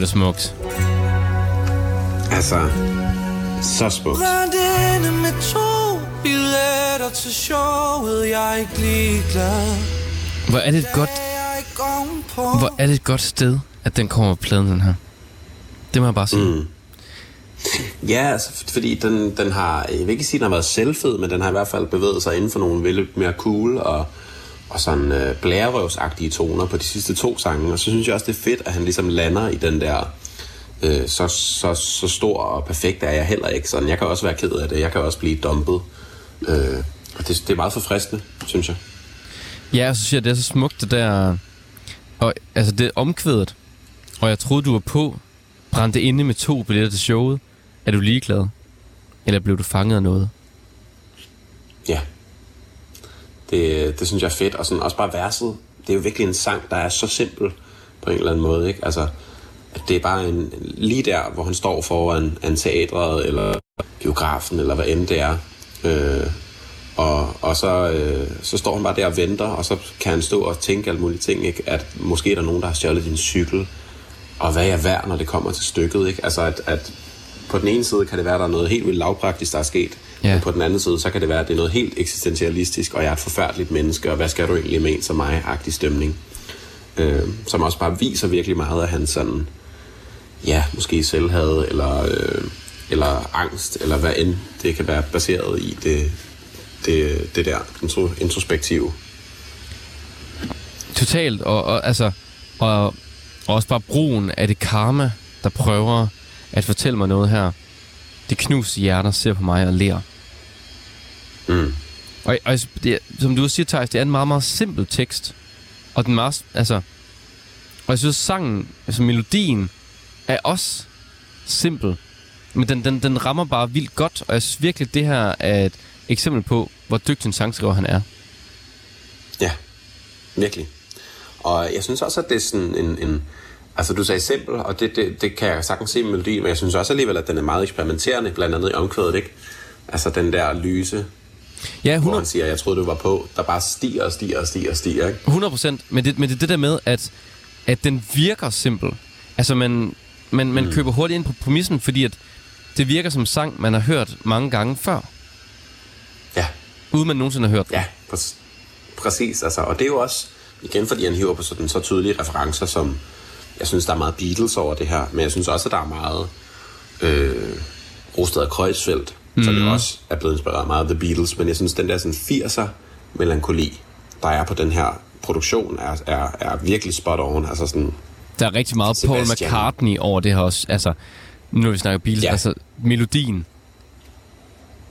er det smukt. Altså, så smukt. Med to billetter til showet Jeg er ikke ligeglad Hvor er det et godt, hvor er det et godt sted, at den kommer på pladen, den her. Det må jeg bare sige. Mm. Ja, altså, fordi den, den har, jeg vil ikke sige, den har været selvfed, men den har i hvert fald bevæget sig inden for nogle lidt mere cool og, og sådan øh, blærerøvsagtige toner på de sidste to sange. Og så synes jeg også, det er fedt, at han ligesom lander i den der, øh, så, så, så stor og perfekt er jeg heller ikke. Sådan, jeg kan også være ked af det, jeg kan også blive dumpet. Øh, og det, det er meget forfriskende, synes jeg. Ja, og så siger jeg, det er så smukt, det der... Og, altså, det er omkvædet. Og jeg troede, du var på. Brændte inde med to billetter til showet. Er du ligeglad? Eller blev du fanget af noget? Ja. Det, det synes jeg er fedt. Og sådan også bare verset. Det er jo virkelig en sang, der er så simpel på en eller anden måde. Ikke? Altså, at det er bare en, lige der, hvor han står foran en teatret, eller biografen, eller hvad end det er. Øh, og, og så, øh, så står han bare der og venter, og så kan han stå og tænke alle mulige ting. Ikke? At måske er der nogen, der har stjålet din cykel, og hvad er jeg værd, når det kommer til stykket. Ikke? Altså, at, at på den ene side kan det være, at der er noget helt vildt lavpraktisk, der er sket. Ja. Men på den anden side, så kan det være, at det er noget helt eksistentialistisk, og jeg er et forfærdeligt menneske, og hvad skal du egentlig med en som mig-agtig stemning. Øh, som også bare viser virkelig meget af hans sådan, ja, måske selvhad, eller, øh, eller angst, eller hvad end det kan være baseret i det, det, det der intro, introspektive. Totalt, og, og altså... Og, og også bare brugen af det karma, der prøver at fortælle mig noget her. Det knuste hjerter ser på mig og ler. Mm. Og, og det, er- som du også siger, Thijs, det er en meget, meget simpel tekst. Og den meget, altså... Og jeg synes, sangen, altså melodien, er også simpel. Men den, den, den rammer bare vildt godt, og jeg synes virkelig, det her er et eksempel på, hvor dygtig en sangskriver han er. Ja, virkelig. Og jeg synes også, at det er sådan en... en altså, du sagde simpel, og det, det, det kan jeg sagtens se i melodien, men jeg synes også alligevel, at den er meget eksperimenterende, blandt andet i omkvædet, ikke? Altså, den der lyse, Ja, hvor 100, han siger, jeg troede, du var på, der bare stiger og stiger og stiger og stiger, ikke? 100 procent. Men det, men det er det der med, at, at den virker simpel. Altså, man, man, man mm. køber hurtigt ind på præmissen, fordi at det virker som sang, man har hørt mange gange før. Ja, Uden man nogensinde har hørt den. ja, præ- præcis. Altså, og det er jo også, igen fordi han hiver på sådan så tydelige referencer, som jeg synes, der er meget Beatles over det her, men jeg synes også, at der er meget øh, Rosted og Kreuzfeldt, mm. som jo også er blevet inspireret meget af The Beatles, men jeg synes, den der sådan 80'er melankoli, der er på den her produktion, er, er, er virkelig spot on. Altså sådan, Der er rigtig meget Paul Sebastian. McCartney over det her også. Altså, nu når vi snakker Beatles, ja. Altså melodien.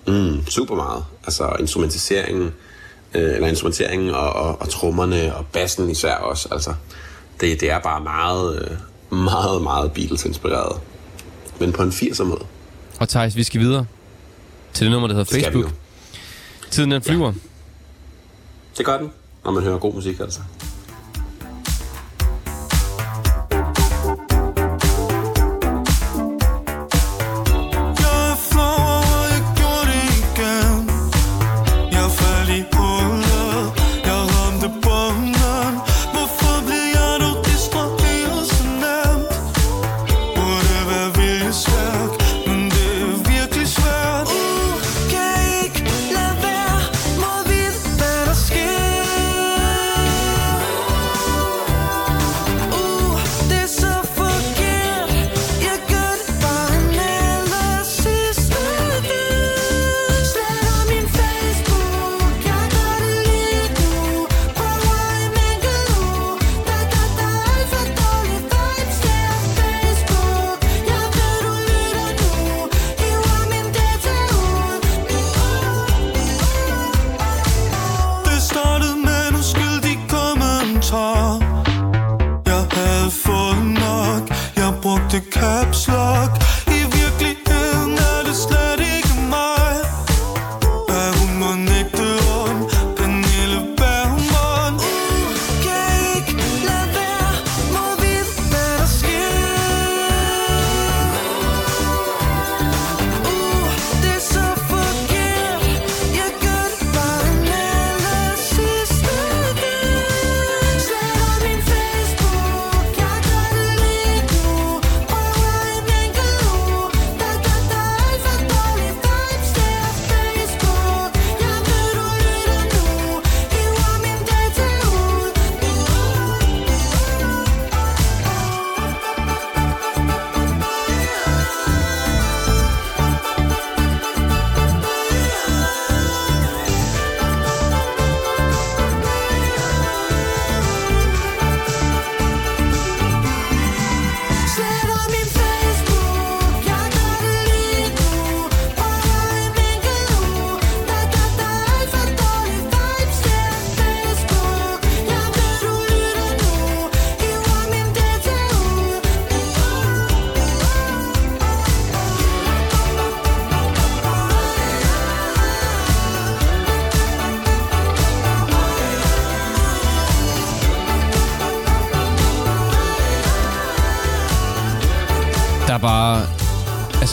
Mm, super meget. Altså instrumentiseringen, øh, eller instrumenteringen og, og, og trommerne og bassen især også. Altså, det, det er bare meget, øh, meget, meget Beatles-inspireret. Men på en 80'er måde. Og Thijs, vi skal videre til det nummer, der hedder Facebook. Tiden den flyver. Det gør den, når man hører god musik, altså.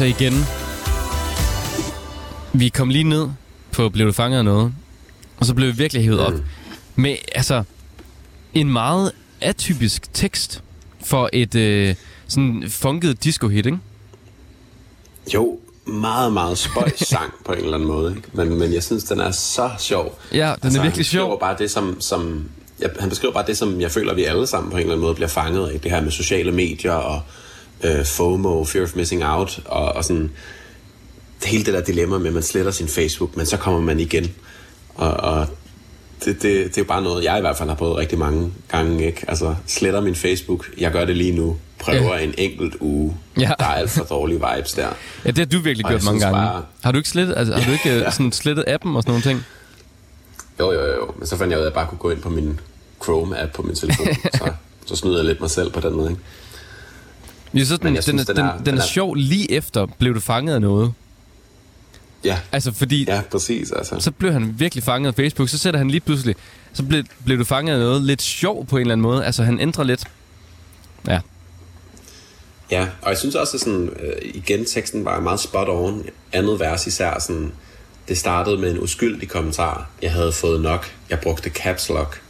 Igen, vi kom lige ned på Blev du fanget af noget, og så blev vi virkelig hævet op med altså en meget atypisk tekst for et øh, sådan funket disco-hit, ikke? Jo, meget, meget spøjs sang på en eller anden måde. Ikke? Men, men jeg synes, den er så sjov. Ja, den er virkelig sjov. bare det, som, som jeg, han beskriver bare det, som jeg føler, vi alle sammen på en eller anden måde bliver fanget af. Det her med sociale medier og øh, FOMO, Fear of Missing Out, og, og sådan hele det der dilemma med, at man sletter sin Facebook, men så kommer man igen. Og, og det, det, det er jo bare noget, jeg i hvert fald har prøvet rigtig mange gange. Ikke? Altså, sletter min Facebook, jeg gør det lige nu, prøver Ja. en enkelt uge. Ja. Der er alt for dårlige vibes der. Ja, det har du virkelig Og gjort mange gange. bare- Har du ikke slettet, altså, har du ikke. Ja. sådan slettet appen og sådan nogle ting? Jo, jo, jo. Men så fandt jeg ud af, at jeg bare kunne gå ind på min Chrome-app på min telefon. så, så snyder jeg lidt mig selv på den måde. Ikke? Jeg synes, den, den, synes, den, er- den den er er- sjov lige efter, blev du fanget af noget. Ja, Altså, fordi ja, præcis. Altså. så blev han virkelig fanget af Facebook, så sætter han lige pludselig, så blev, blev du fanget af noget lidt sjov på en eller anden måde. Altså, han ændrer lidt. Ja, Ja, og jeg synes også, at sådan, øh, igen, teksten var meget spot on. Andet vers især sådan, det startede med en uskyldig kommentar. Jeg havde fået nok. Jeg brugte caps lock.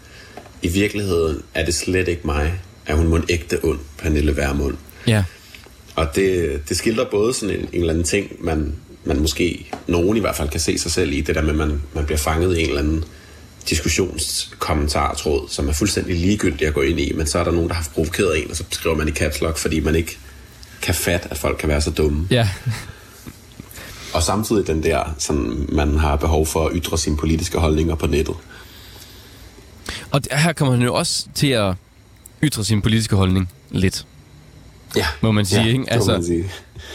I virkeligheden er det slet ikke mig. Er hun må ægte ond, Pernille Vermund. Ja, Og det, det skildrer både sådan en, en eller anden ting, man, man måske, nogen i hvert fald kan se sig selv i, det der med, at man, man bliver fanget i en eller anden diskussionskommentartråd, som er fuldstændig ligegyldig at gå ind i, men så er der nogen, der har provokeret en, og så skriver man i caps lock, fordi man ikke kan fatte, at folk kan være så dumme. ja. Og samtidig den der, sådan, man har behov for at ytre sine politiske holdninger på nettet. Og her kommer han jo også til at ytre sin politiske holdning lidt. Ja, Må man sige, ja, ikke? Altså- man sige.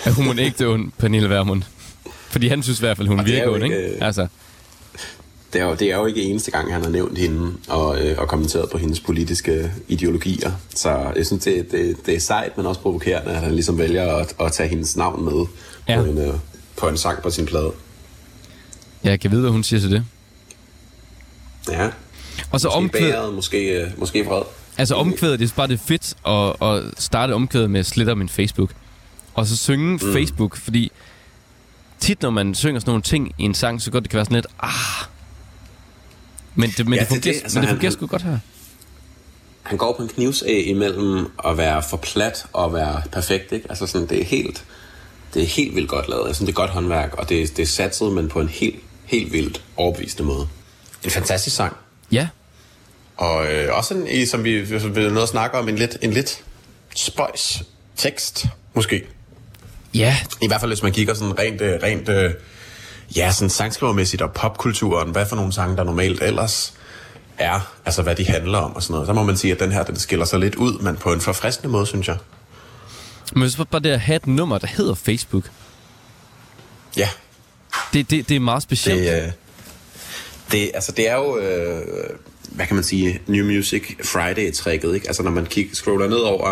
Er hun ægte ond, Pernille Vermund? Fordi han synes i hvert fald, hun er virker ond, ikke? ikke, øh, Altså, Det er, jo, det er jo ikke eneste gang, han har nævnt hende og, øh, og kommenteret på hendes politiske ideologier. Så jeg synes, det, det, det er sejt, men også provokerende, at han ligesom vælger at, at tage hendes navn med Ja. på, en, øh, på en sang på sin plade. jeg kan vide, hvad hun siger til det. Ja. Og så Måske omkvædet, bæret, måske, øh, måske vred. Altså omkvædet, det er bare det er fedt at, at starte omkvædet med sletter min Facebook. Og så synge mm. Facebook, fordi tit når man synger sådan nogle ting i en sang, så godt det kan være sådan lidt, ah. Men det, men Ja, det er fungerer, det. Altså, men det fungerer han- sgu godt her. Han går på en knivsæg imellem at være for plat og være perfekt. Ikke? Altså sådan, det er helt, det er helt vildt godt lavet. Synes, det er godt håndværk, og det, det er satset, men på en helt, helt vildt overbevisende måde. En fantastisk sang. Ja, Og øh, også en, i, som vi hvis vi noget at snakke om, en lidt, en lidt spøjs tekst, måske. ja, I hvert fald, hvis man kigger sådan rent, øh, rent øh, ja, sådan sangskrivermæssigt og popkulturen, hvad for nogle sange, der normalt ellers er, altså hvad de handler om og sådan noget. Så må man sige, at den her, den skiller sig lidt ud, men på en forfriskende måde, synes jeg. men hvis bare det at have et nummer, der hedder Facebook, Ja, det, det, det er meget specielt. det, øh, det, altså, det er jo, øh, hvad kan man sige, New Music Friday-trækket, ikke? Altså, når man kigger, scroller ned over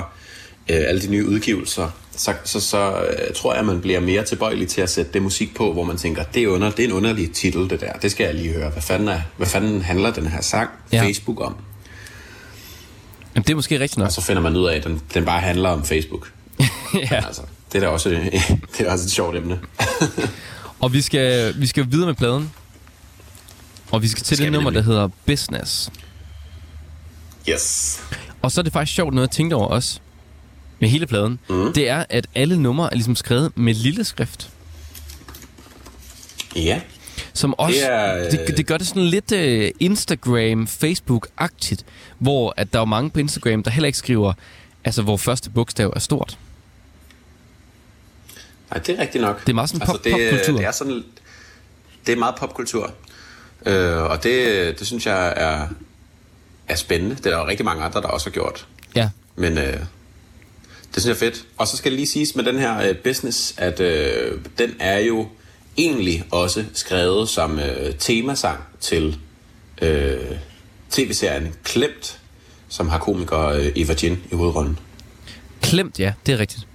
øh, alle de nye udgivelser, så, så, så øh, tror jeg, at man bliver mere tilbøjelig til at sætte det musik på, hvor man tænker, det er, under, det er en underlig titel, det der. Det skal jeg lige høre. Hvad fanden, er, hvad fanden handler den her sang Ja. Facebook om? Jamen, det er måske rigtigt nok. Og så finder man ud af, at den, den bare handler om Facebook. ja. Altså, det er da også, det er også et sjovt emne. Og vi skal, vi skal videre med pladen. Og vi skal til Skal det nummer, der hedder Business. yes. Og så er det faktisk sjovt noget, jeg tænkte over også med hele pladen. Mm. Det er, at alle numre er ligesom skrevet med lille skrift. Ja. Som også, Det er, det, det gør det sådan lidt uh, Instagram, Facebook-agtigt, hvor at der er mange på Instagram, der heller ikke skriver, altså hvor første bogstav er stort. Nej, det er rigtigt nok. Det er meget sådan pop- det, popkultur. Det er sådan, det er meget popkultur. Øh, og det, det synes jeg er, er spændende. Det er der jo rigtig mange andre, der også har gjort. Ja, Men øh, det synes jeg er fedt. Og så skal det lige siges med den her øh, business, at øh, den er jo egentlig også skrevet som øh, temasang til øh, tv-serien Klemt, som har komiker øh, Eva Jin i hovedrollen. klemt, ja, det er rigtigt.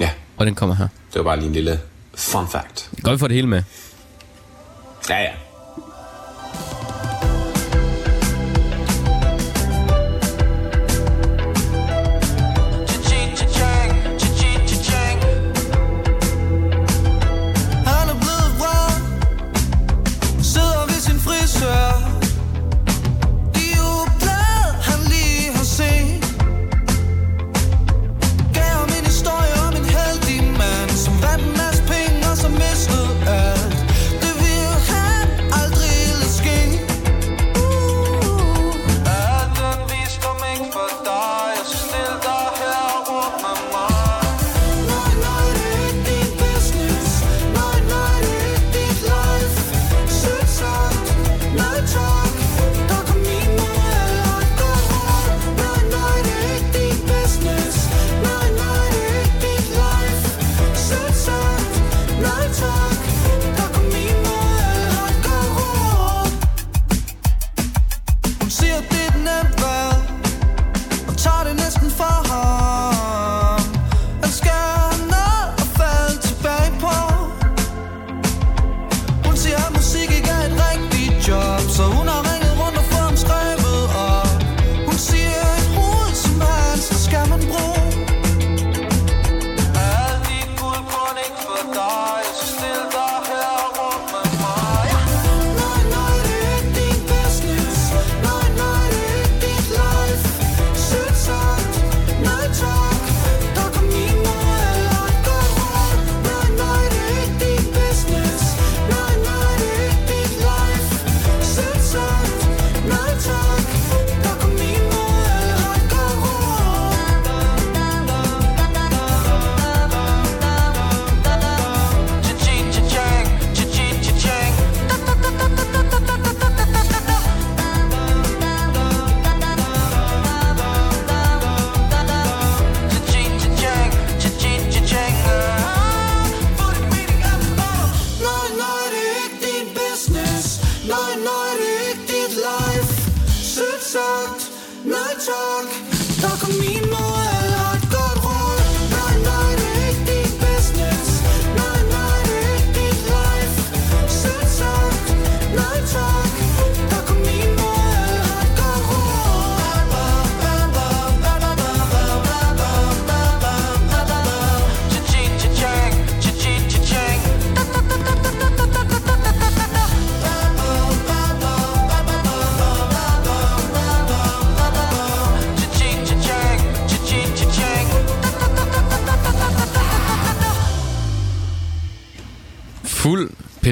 Ja, Og den kommer her. det var bare lige en lille fun fact. Godt, vi får det hele med. Ja,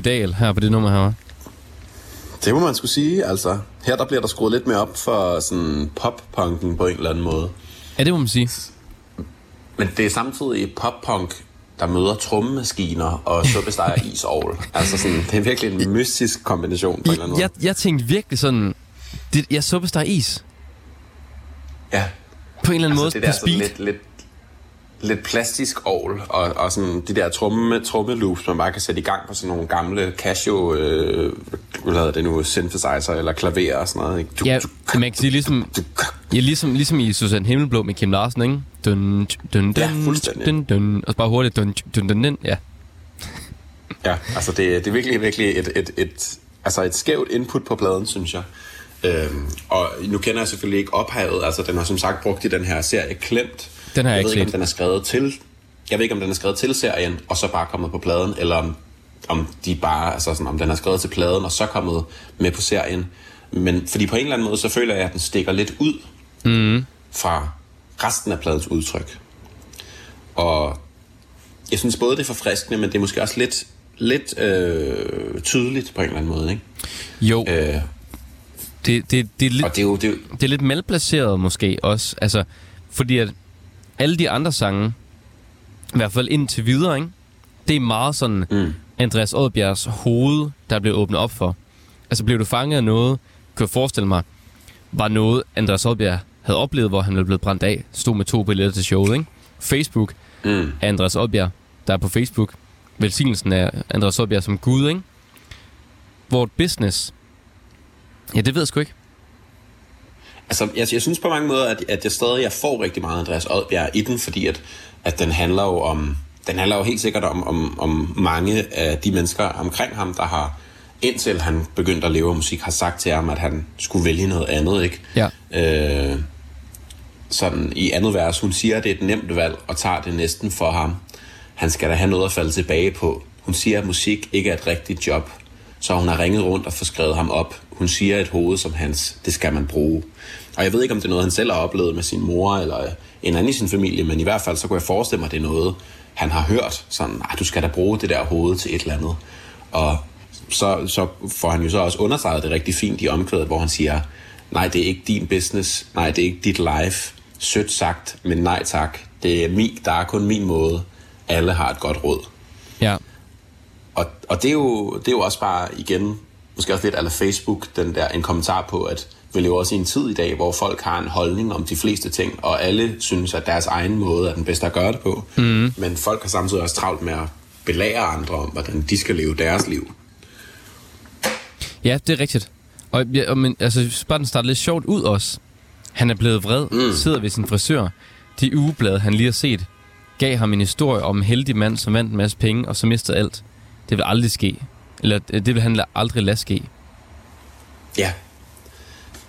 pedal her på det nummer her. Det må man skulle sige, altså. Her der bliver der skruet lidt mere op for sådan pop-punken på en eller anden måde. Ja, det må man sige. Men det er samtidig pop-punk, der møder trommemaskiner og suppesteger isovl. Altså sådan, det er virkelig en mystisk kombination på en eller anden måde. Jeg, jeg tænkte virkelig sådan... Det, jeg der is. Ja. På en eller anden Altså, måde det på der sådan speed. lidt, lidt, lidt plastisk ovl, og, og sådan de der tromme, trommeloops, man bare kan sætte i gang på sådan nogle gamle Casio, øh, hvad hedder det nu, synthesizer eller klaver og sådan noget. Ikke? Du, Ja, du, man kan sige ligesom... Ja, ligesom, ligesom i Susanne Himmelblå med Kim Larsen, ikke? Dun, dun, dun, Ja, fuldstændig. dun, dun, og så bare hurtigt dun, dun, dun, dun, ja. Ja, altså det, det er virkelig, virkelig et, et, et, altså et skævt input på pladen, synes jeg. Øhm, og nu kender jeg selvfølgelig ikke ophavet, altså den har som sagt brugt i den her serie Klemt. Den har jeg jeg ikke ved ikke, om set. den er skrevet til, jeg ved ikke, om den er skrevet til serien, og så bare kommet på pladen, eller om, om de bare, altså sådan, om den er skrevet til pladen, og så kommet med på serien. Men fordi på en eller anden måde, så føler jeg, at den stikker lidt ud mm. fra resten af pladens udtryk. Og jeg synes både det er forfriskende, men det er måske også lidt, lidt øh, tydeligt på en eller anden måde. Ikke? Jo, Øh, det, det, det, er lidt, og det er jo... Det er, jo- det er lidt malplaceret måske også. Altså, fordi at alle de andre sange, i hvert fald indtil videre, ikke? det er meget sådan mm. Andreas Oddbjergs hoved, der blev åbnet op for. Altså, blev du fanget af noget, kan jeg forestille mig, var noget, Andreas Oddbjerg havde oplevet, hvor han var blevet brændt af, stod med to billetter til showet, ikke? Facebook mm, af Andreas Oddbjerg, der er på Facebook. Velsignelsen af Andreas Oddbjerg som Gud, ikke? Hvor et business... Ja, det ved jeg sgu ikke. Altså, jeg, jeg synes på mange måder, at, at jeg stadig jeg får rigtig meget Andreas Oddbjerg i den, fordi at, at den handler jo om... Den handler jo helt sikkert om, om, om mange af de mennesker omkring ham, der har indtil han begyndte at leve af musik, har sagt til ham, at han skulle vælge noget andet, ikke? Ja. Øh, sådan i andet vers, hun siger, at det er et nemt valg, og tager det næsten for ham. Han skal da have noget at falde tilbage på. Hun siger, at musik ikke er et rigtigt job, så hun har ringet rundt og fået skrevet ham op. Hun siger, et hoved som hans, det skal man bruge. Og jeg ved ikke, om det er noget, han selv har oplevet med sin mor eller en anden i sin familie, men i hvert fald så kunne jeg forestille mig, at det er noget, han har hørt. Sådan, du skal da bruge det der hoved til et eller andet. Og så, så får han jo så også understreget det rigtig fint i omkvædet, hvor han siger, nej, det er ikke din business, nej, det er ikke dit life, sødt sagt, men nej tak, det er min, der er kun min måde, alle har et godt råd. Ja. Og, og det, er jo, det er jo også bare igen, måske også lidt af Facebook, den der, en kommentar på, at vi lever også i en tid i dag, hvor folk har en holdning om de fleste ting, og alle synes, at deres egen måde er den bedste at gøre det på. Mm. Men folk har samtidig også travlt med at belære andre om, hvordan de skal leve deres liv. Ja, det er rigtigt. Og, ja, og men, altså, den starter lidt sjovt ud også. Han er blevet vred, mm. sidder ved sin frisør. De ugeblade, han lige har set, gav ham en historie om en heldig mand, som vandt en masse penge, og så mistede alt. Det vil aldrig ske. Eller øh, det vil han aldrig lade ske. Ja.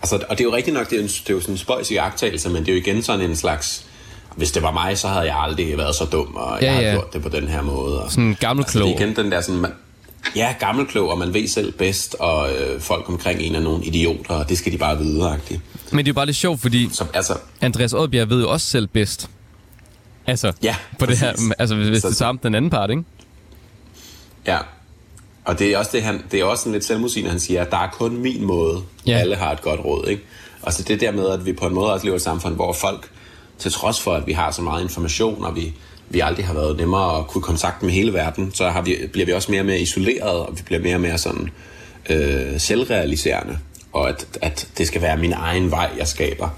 Altså, og det er jo rigtigt nok, det er, en, det er jo sådan en spøjs i agtagelse, men det er jo igen sådan en slags... Hvis det var mig, så havde jeg aldrig været så dum, og Ja, jeg ja. gjort det på den her måde. Og, Sådan en gammel altså, det klog. er igen den der sådan... Man, ja, gammelklog, og man ved selv bedst, og øh, folk omkring en er nogle idioter, og det skal de bare vide, -agtigt. Men det er jo bare lidt sjovt, fordi Så altså, Andreas Oddbjerg ved jo også selv bedst. Altså, Ja, på det her, præcis. altså hvis Så- det er samt den anden part, ikke? ja. Og det er også det, han, det er også sådan lidt selvmodsigende, han siger, at der er kun min måde. Ja. Alle har et godt råd, ikke? Og så det der med, at vi på en måde også lever i et samfund, hvor folk, til trods for, at vi har så meget information, og vi, vi aldrig har været nemmere at kunne kontakte med hele verden, så har vi, bliver vi også mere og mere isoleret, og vi bliver mere og mere sådan øh, selvrealiserende. Og at, at det skal være min egen vej, jeg skaber.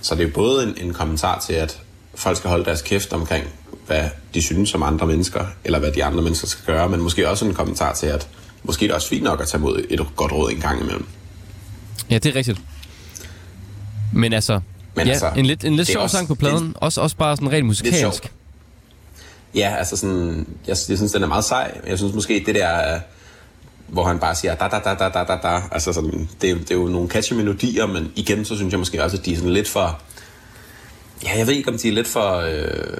Så det er både en, en kommentar til, at folk skal holde deres kæft omkring, hvad de synes om andre mennesker, eller hvad de andre mennesker skal gøre, men måske også en kommentar til, at måske er det også fint nok at tage mod et godt råd en gang imellem. Ja, det er rigtigt. Men altså, Men ja, altså, en lidt, en lidt er sjov også- sang på pladen. det Også, også bare sådan rent musikalsk. Ja, altså sådan, jeg, jeg synes, den er meget sej. Jeg synes måske, det der, hvor han bare siger da da da da da da da, altså sådan, det, er- det er jo nogle catchy melodier, men igen, så synes jeg måske også, at de er sådan lidt for, ja, jeg ved ikke, om de er lidt for, øh,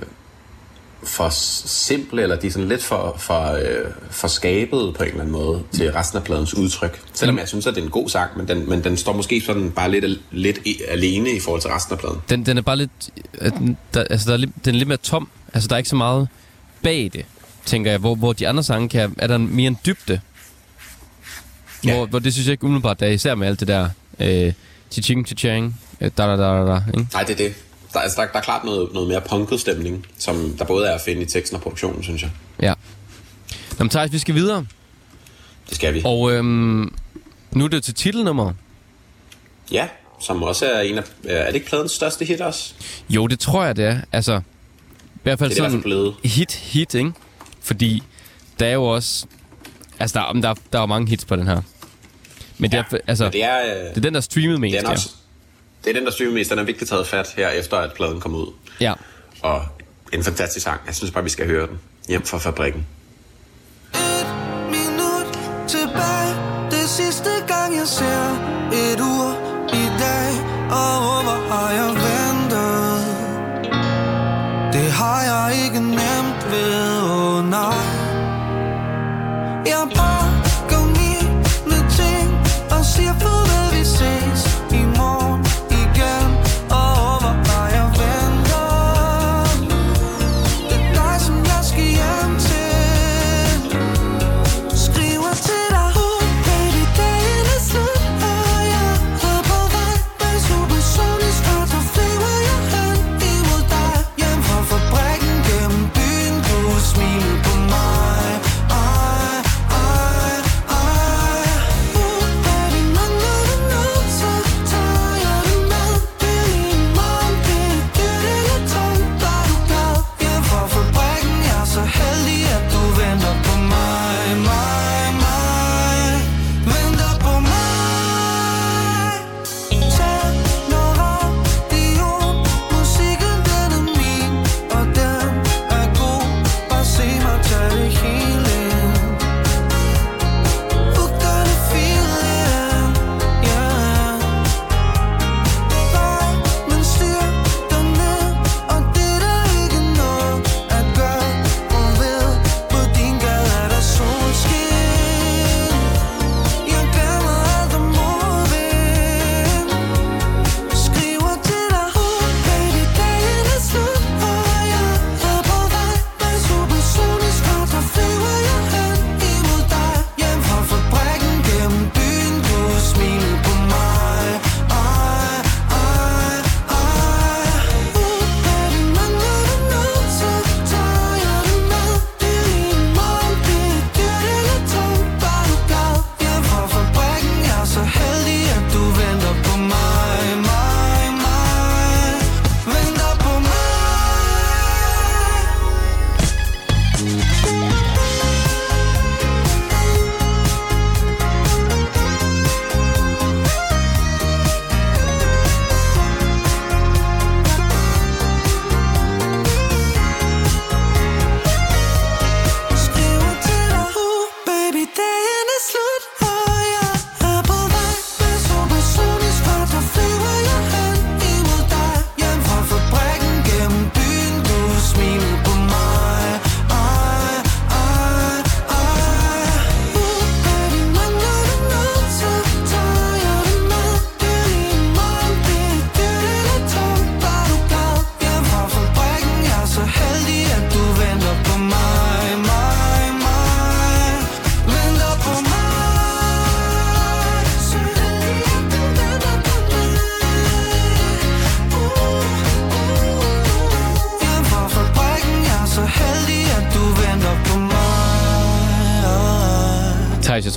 for simple, eller de er sådan lidt for, for, øh, for skabet på en eller anden måde til resten af pladens udtryk. Selvom jeg synes, at det er en god sang, men den, men den står måske sådan bare lidt, lidt alene i forhold til resten af pladen. Den, den er bare lidt... Der, altså, der er lidt, den er lidt mere tom. Altså, der er ikke så meget bag det, tænker jeg. Hvor, hvor de andre sange kan... Er der mere en dybde? Ja. Hvor, hvor det synes jeg ikke umiddelbart, der er især med alt det der... Øh, Chiching, chichang, øh, da da da da da, ikke? Nej, det er det. Der, er- altså, der, der er klart noget, noget mere punket stemning, som der både er at finde i teksten og produktionen, synes jeg. Ja. Nå, men Thijs, vi skal videre. Det skal vi. Og øhm, nu er det til titelnummer. Ja, som også er en af... Er det ikke pladens største hit også? Jo, det tror jeg, det er. Altså, i hvert fald Det er det sådan blevet. hit, hit, ikke? Fordi der er jo også... Altså, der, der, der er jo mange hits på den her. Men det er, altså, Men det det er, øh, er den, der streamede mest, det er, ja. også, det er den, der streamer mest. Den er virkelig taget fat her, efter at pladen kom ud. ja. Og en fantastisk sang. Jeg synes bare, vi skal høre den. Hjem fra fabrikken. Et minut tilbage Det sidste gang jeg ser et ur i dag Og hvor har jeg ventet Det har jeg ikke nemt ved, oh, nej Jeg pakker mine ting Og siger farvel, vi ses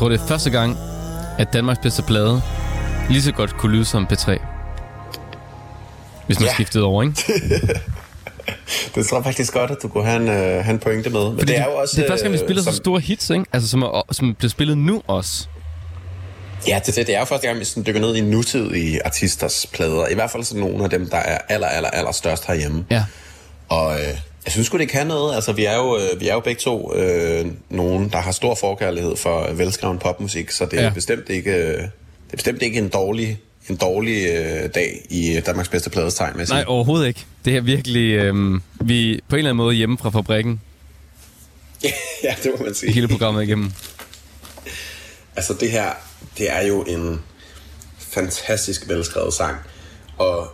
tror, det er første gang, at Danmarks bedste plade lige så godt kunne lyde som P3. Hvis man Ja. skiftede over, ikke? Det tror jeg faktisk godt, at du kunne have en, øh, have en pointe med. Men Fordi det er jo også... det er første gang, vi øh, spiller så som- store hits, ikke? Altså, som, er, som bliver spillet nu også. Ja, det, det, det er jo første gang, vi sådan dykker ned i nutidige artisters plader. I hvert fald sådan nogle af dem, der er aller, aller, aller størst herhjemme. Ja. Og øh, jeg synes sgu, det kan noget. Altså, vi er jo, øh, vi er jo begge to øh, nogen, der har stor forkærlighed for velskreven popmusik, så det er Ja. bestemt ikke, øh, det er bestemt ikke en dårlig, en dårlig øh, dag i Danmarks bedste pladestegn, jeg sige. Nej, overhovedet ikke. Det er virkelig... Øhm, vi er på en eller anden måde hjemme fra fabrikken ja, det må man sige. hele programmet igennem. Altså det her, det er jo en fantastisk velskrevet sang. Og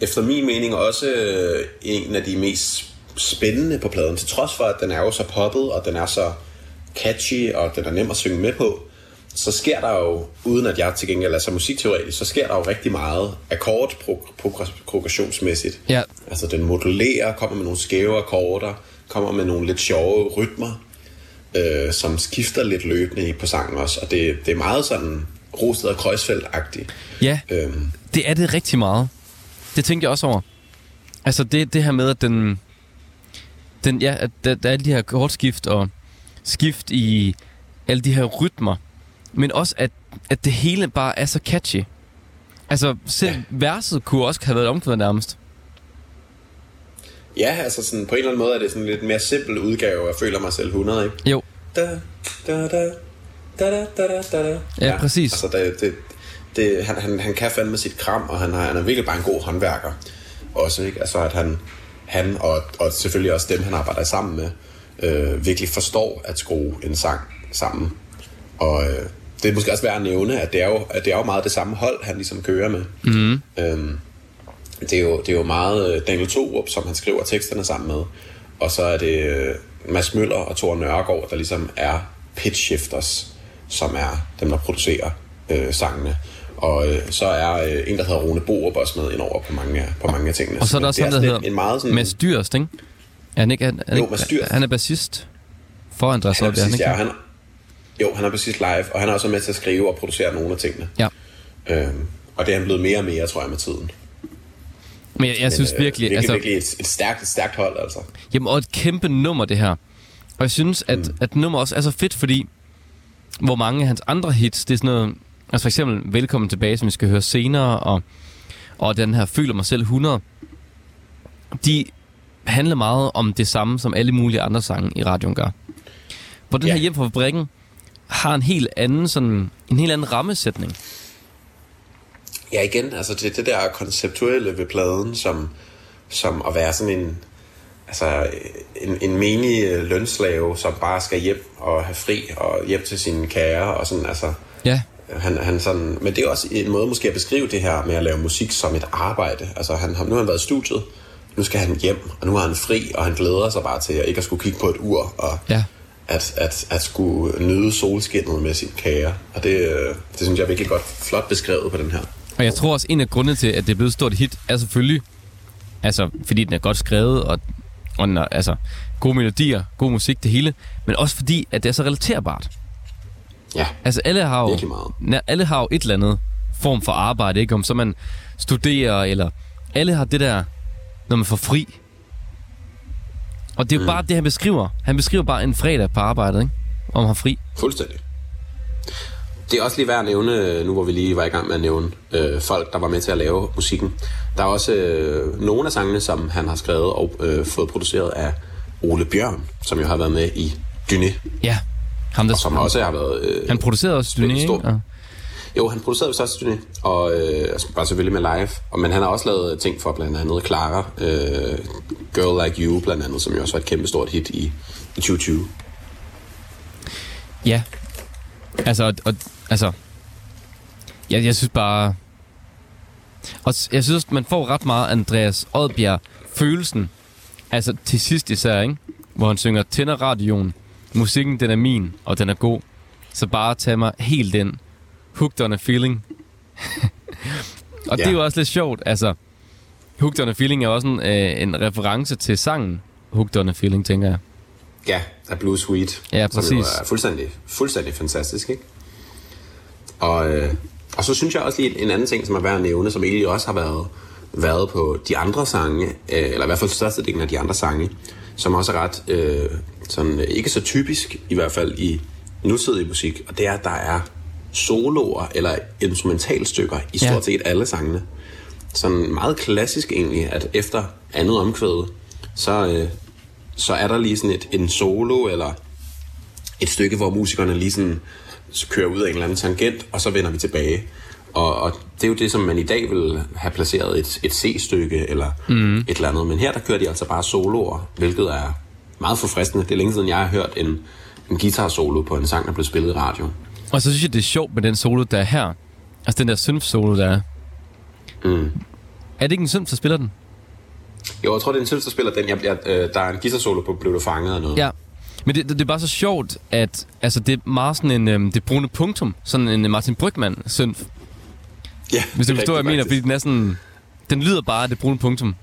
efter min mening også øh, en af de mest spændende på pladen. Til trods for, at den er jo så poppet, og den er så catchy, og den er nem at synge med på, så sker der jo, uden at jeg til gengæld er så musikteoretisk, så sker der jo rigtig meget akkordprogressionsmæssigt. Ja. Altså den modulerer, kommer med nogle skæve akkorder, kommer med nogle lidt sjove rytmer, øh, som skifter lidt løbende på sangen også. Og det, det er meget sådan Rosted og Kreuzfeldt-agtigt. Ja, Øhm, det er det rigtig meget. Det tænkte jeg også over. Altså det, det her med, at den... den ja, at der, der er alle de her kortskift og skift i alle de her rytmer. Men også, at, at det hele bare er så catchy. Altså, selv ja. verset kunne også have været omkvædet nærmest. ja, altså sådan, på en eller anden måde er det sådan en lidt mere simpel udgave af Føler mig selv 100, ikke? Jo, Da, da, da, da, da, da, da, da. Ja, præcis. Altså, det, det, det, han, han, han kan fandme sit kram, og han, har, han er virkelig bare en god håndværker. Også, ikke? Altså, at han, han og, og selvfølgelig også dem, han arbejder sammen med, øh, virkelig forstår at skrue en sang sammen. Og øh, det er måske også værd at nævne, at det er jo, at det er jo meget det samme hold, han ligesom kører med. Mm. Øhm, det, er jo, det er jo meget øh, Daniel Thorup, som han skriver teksterne sammen med. Og så er det øh, Mads Møller og Thor Nørgaard, der ligesom er pitch shifters, som er dem, der producerer øh, sangene. Og øh, så er øh, en, der hedder Rune Borup også med indover på mange, af- på mange af tingene. og så er der også ham, der sådan hedder en, meget sådan, Mads Dyrst, ikke? Er han ikke, han, han, Jo, ikke- Mads Dyrst. han er bassist for Andreas han er Oddbjerg, præcis, ikke? ja, han, jo, han er præcis live, og han er også med til at skrive og producere nogle af tingene. Ja. Øhm, og det er han blevet mere og mere, tror jeg, med tiden. Men jeg, jeg synes øh, virkelig, virkelig, altså, virkelig et, et, stærkt, et stærkt hold, altså. Jamen, og et kæmpe nummer, det her. Og jeg synes, at, mm. at nummer også er så fedt, fordi hvor mange af hans andre hits, det er sådan noget... Altså for eksempel Velkommen tilbage, som vi skal høre senere, og, og den her Føler mig selv 100. De handler meget om det samme, som alle mulige andre sange i radioen gør. Hvor den Ja. her Hjem fra fabrikken har en helt anden, sådan, en helt anden rammesætning. Ja, igen, altså det, det der konceptuelle ved pladen, som, som at være sådan en, altså en, en menig øh, lønslave, som bare skal hjem og have fri og hjem til sine kære og sådan, altså Ja, han, han sådan, men det er også en måde måske at beskrive det her med at lave musik som et arbejde. Altså han, nu har han været i studiet, nu skal han hjem, og nu har han fri, og han glæder sig bare til at ikke at skulle kigge på et ur, og ja. at, at, at skulle nyde solskinnet med sin kære. Og det, øh, det synes jeg er virkelig godt, flot beskrevet på den her. Og jeg tror også, en af grundene til, at det er blevet et stort hit, er selvfølgelig, altså, fordi den er godt skrevet, og, og den er, altså, gode melodier, god musik, det hele, men også fordi, at det er så relaterbart. Ja, Altså, alle har jo, meget. Alle har jo et eller andet form for arbejde, ikke? Om så man studerer, eller alle har det der, når man får fri. Og det er jo mm. bare det, han beskriver. Han beskriver bare en fredag på arbejdet, ikke? Om han har fri. fuldstændig. Det er også lige værd at nævne, nu hvor vi lige var i gang med at nævne øh, folk, der var med til at lave musikken. Der er også øh, nogle af sangene, som han har skrevet og øh, fået produceret af Ole Bjørn, som jo har været med i Dyné, Ja, ham der... som også har været... Øh, han producerede også Dyné. Og, Jo, han producerede vist også Dyné, og øh, bare selvfølgelig med live. Og, men han har også lavet ting for blandt andet Clara, øh, Girl Like You blandt andet, som jo også var et kæmpe stort hit i, i 2020. Ja. Altså, og, og, altså... Jeg, jeg synes bare... Og jeg synes, man får ret meget Andreas Oddbjerg følelsen. Altså til sidst især, ikke? Hvor han synger, tænder radioen. Musikken, den er min, og den er god. Så bare tag mig helt ind. Hooked on a feeling. og ja. det er jo også lidt sjovt. Altså, Hooked on a feeling er også en, øh, en reference til sangen. Hooked on a feeling, tænker jeg. Ja, af Blue Sweet. Ja, Som præcis. er fuldstændig, fuldstændig fantastisk, ikke? Og, øh, og så synes jeg også lige en anden ting, som er værd at nævne, som egentlig også har været, været på de andre sange, øh, eller i hvert fald størstedelen af de andre sange, som også er ret, øh, sådan, øh, ikke så typisk, i hvert fald i nutidig musik, og det er, at der er soloer eller instrumentalstykker i Ja. stort set alle sangene. Sådan meget klassisk egentlig, at efter andet omkvæd, så, øh, så er der lige sådan et, en solo, eller et stykke, hvor musikerne lige sådan kører ud af en eller anden tangent, og så vender vi tilbage. Og, og det er jo det, som man i dag vil have placeret et, et C-stykke, eller mm. et eller andet. Men her, der kører de altså bare soloer, hvilket er meget forfriskende. Det er længe siden, jeg har hørt en, en guitar-solo på en sang, der blev spillet i radio. Og så synes jeg, det er sjovt med den solo, der er her. Altså den der synth-solo, der er. Mm. Er det ikke en synth, der spiller den? Jo, jeg tror, det er en synes, der spiller den. Jeg, jeg, øh, der er en guitar-solo på Blev du fanget og noget. Ja. Men det, det, det er bare så sjovt, at altså, det er meget sådan en, øhm, det brune punktum. Sådan en Martin Brygman synth. Ja Hvis du det forstår, hvad jeg mener, fordi den er sådan... Den lyder bare det brune punktum.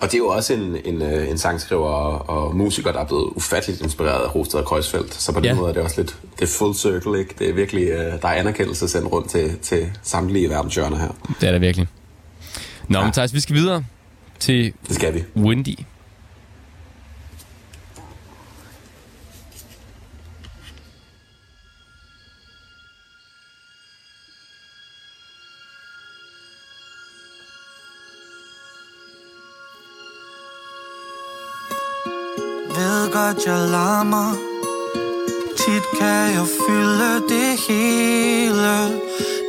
Og det er jo også en, en, øh, en sangskriver og, og musiker, der er blevet ufatteligt inspireret af Rosted og Kreuzfeldt. Så på den Ja. måde er det også lidt det er full circle, ikke? Det er virkelig, øh, der er anerkendelse sendt rundt til, til samtlige verdenshjørner her. Det er det virkelig. Nå, Ja. men Thijs, vi skal videre til Det skal vi. Windy. At jeg larmer Tit kan jeg fylde det hele.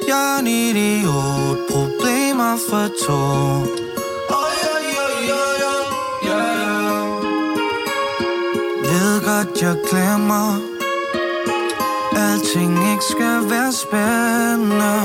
Jeg er en idiot Problemer for to Oj, oj, oj, oj. Ved godt, jeg glemmer Alting ikke skal være spændende.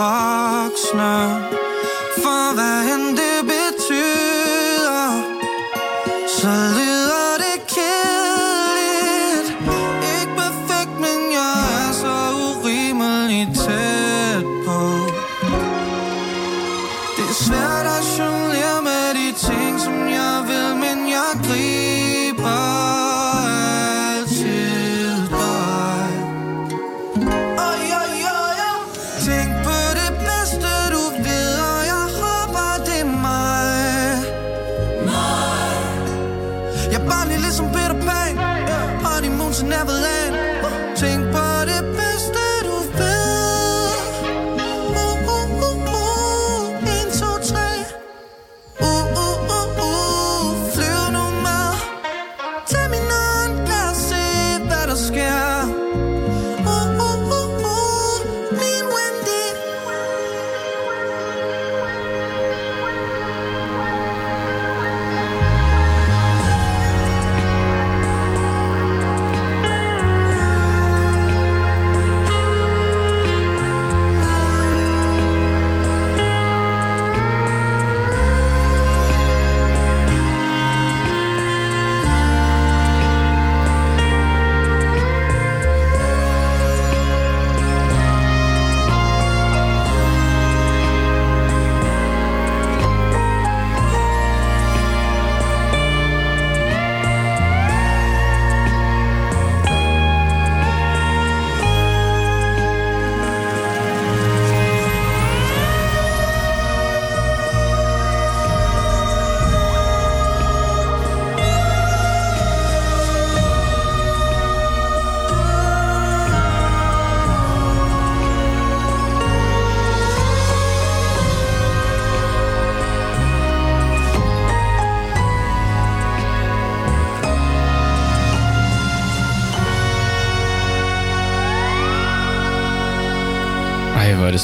Aldrig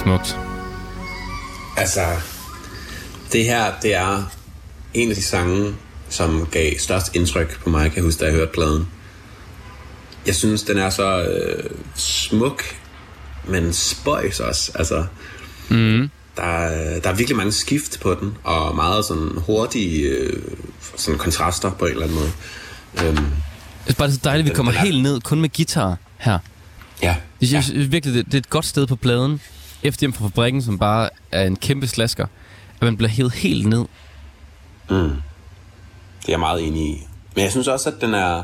Smukt. Altså, det her, det er en af de sange, som gav størst indtryk på mig, kan jeg huske, da jeg hørte pladen. Jeg synes, den er så øh, smuk, men spøjs også. Altså, mm. der, er- der er virkelig mange skift på den, og meget sådan hurtige øh, sådan kontraster på en eller anden måde. Øhm, Det er bare så dejligt, at vi kommer er- helt ned kun med guitar her. ja, Jeg synes ja. virkelig, det, det er et godt sted på pladen. Efter hjem fra fabrikken, som bare er en kæmpe slasker. At man bliver hævet helt ned. Det er jeg meget enig i. Men jeg synes også, at den er...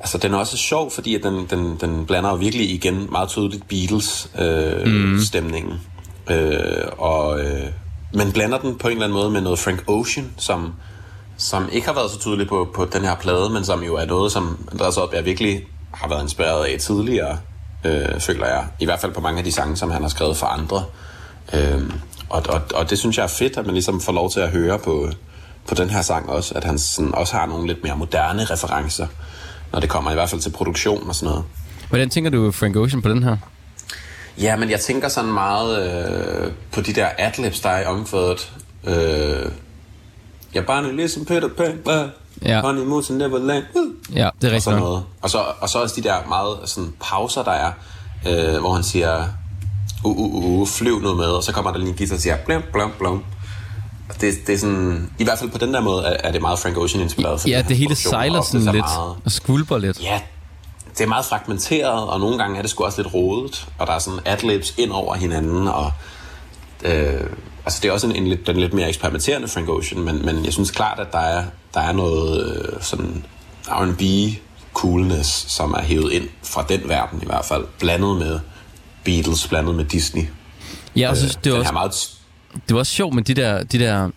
Altså, den er også sjov, fordi at den, den, den blander jo virkelig igen meget tydeligt Beatles-stemningen. Øh, stemningen. øh, og, øh, men blander den på en eller anden måde med noget Frank Ocean, som, som ikke har været så tydelig på, på den her plade, men som jo er noget, som Andreas Oddbjerg virkelig har været inspireret af tidligere, øh, føler jeg. I hvert fald på mange af de sange, som han har skrevet for andre. Øh, og, og, og det synes jeg er fedt, at man ligesom får lov til at høre på, på den her sang også, at han sådan også har nogle lidt mere moderne referencer, når det kommer i hvert fald til produktion og sådan noget. Hvordan tænker du Frank Ocean på den her? Ja, men jeg tænker sådan meget øh, på de der adlibs, der er i omkvædet. Øh, jeg bare ligesom Peter Pan, Ja. Honey Moon to Neverland, uh, Ja, det er og rigtigt sådan nok. noget. Og så, og så også de der meget sådan pauser, der er, øh, hvor han siger, uh, uh, uh, uh, flyv noget med, og så kommer der lige en guitar og siger, blum, blum. Og Det, det er sådan, i hvert fald på den der måde, er, er det meget Frank Ocean inspireret. for Ja, det hele sejler og sådan så lidt Meget, og skvulper lidt. Ja, det er meget fragmenteret, og nogle gange er det sgu også lidt rodet, og der er sådan adlibs ind over hinanden, og øh, altså det er også en, en lidt, den lidt mere eksperimenterende Frank Ocean, men, men jeg synes klart, at der er, der er noget øh, sådan R&B coolness, som er hævet ind fra den verden i hvert fald, blandet med Beatles, blandet med Disney. Ja, og så synes, det var også meget, det var også sjovt med de der, de der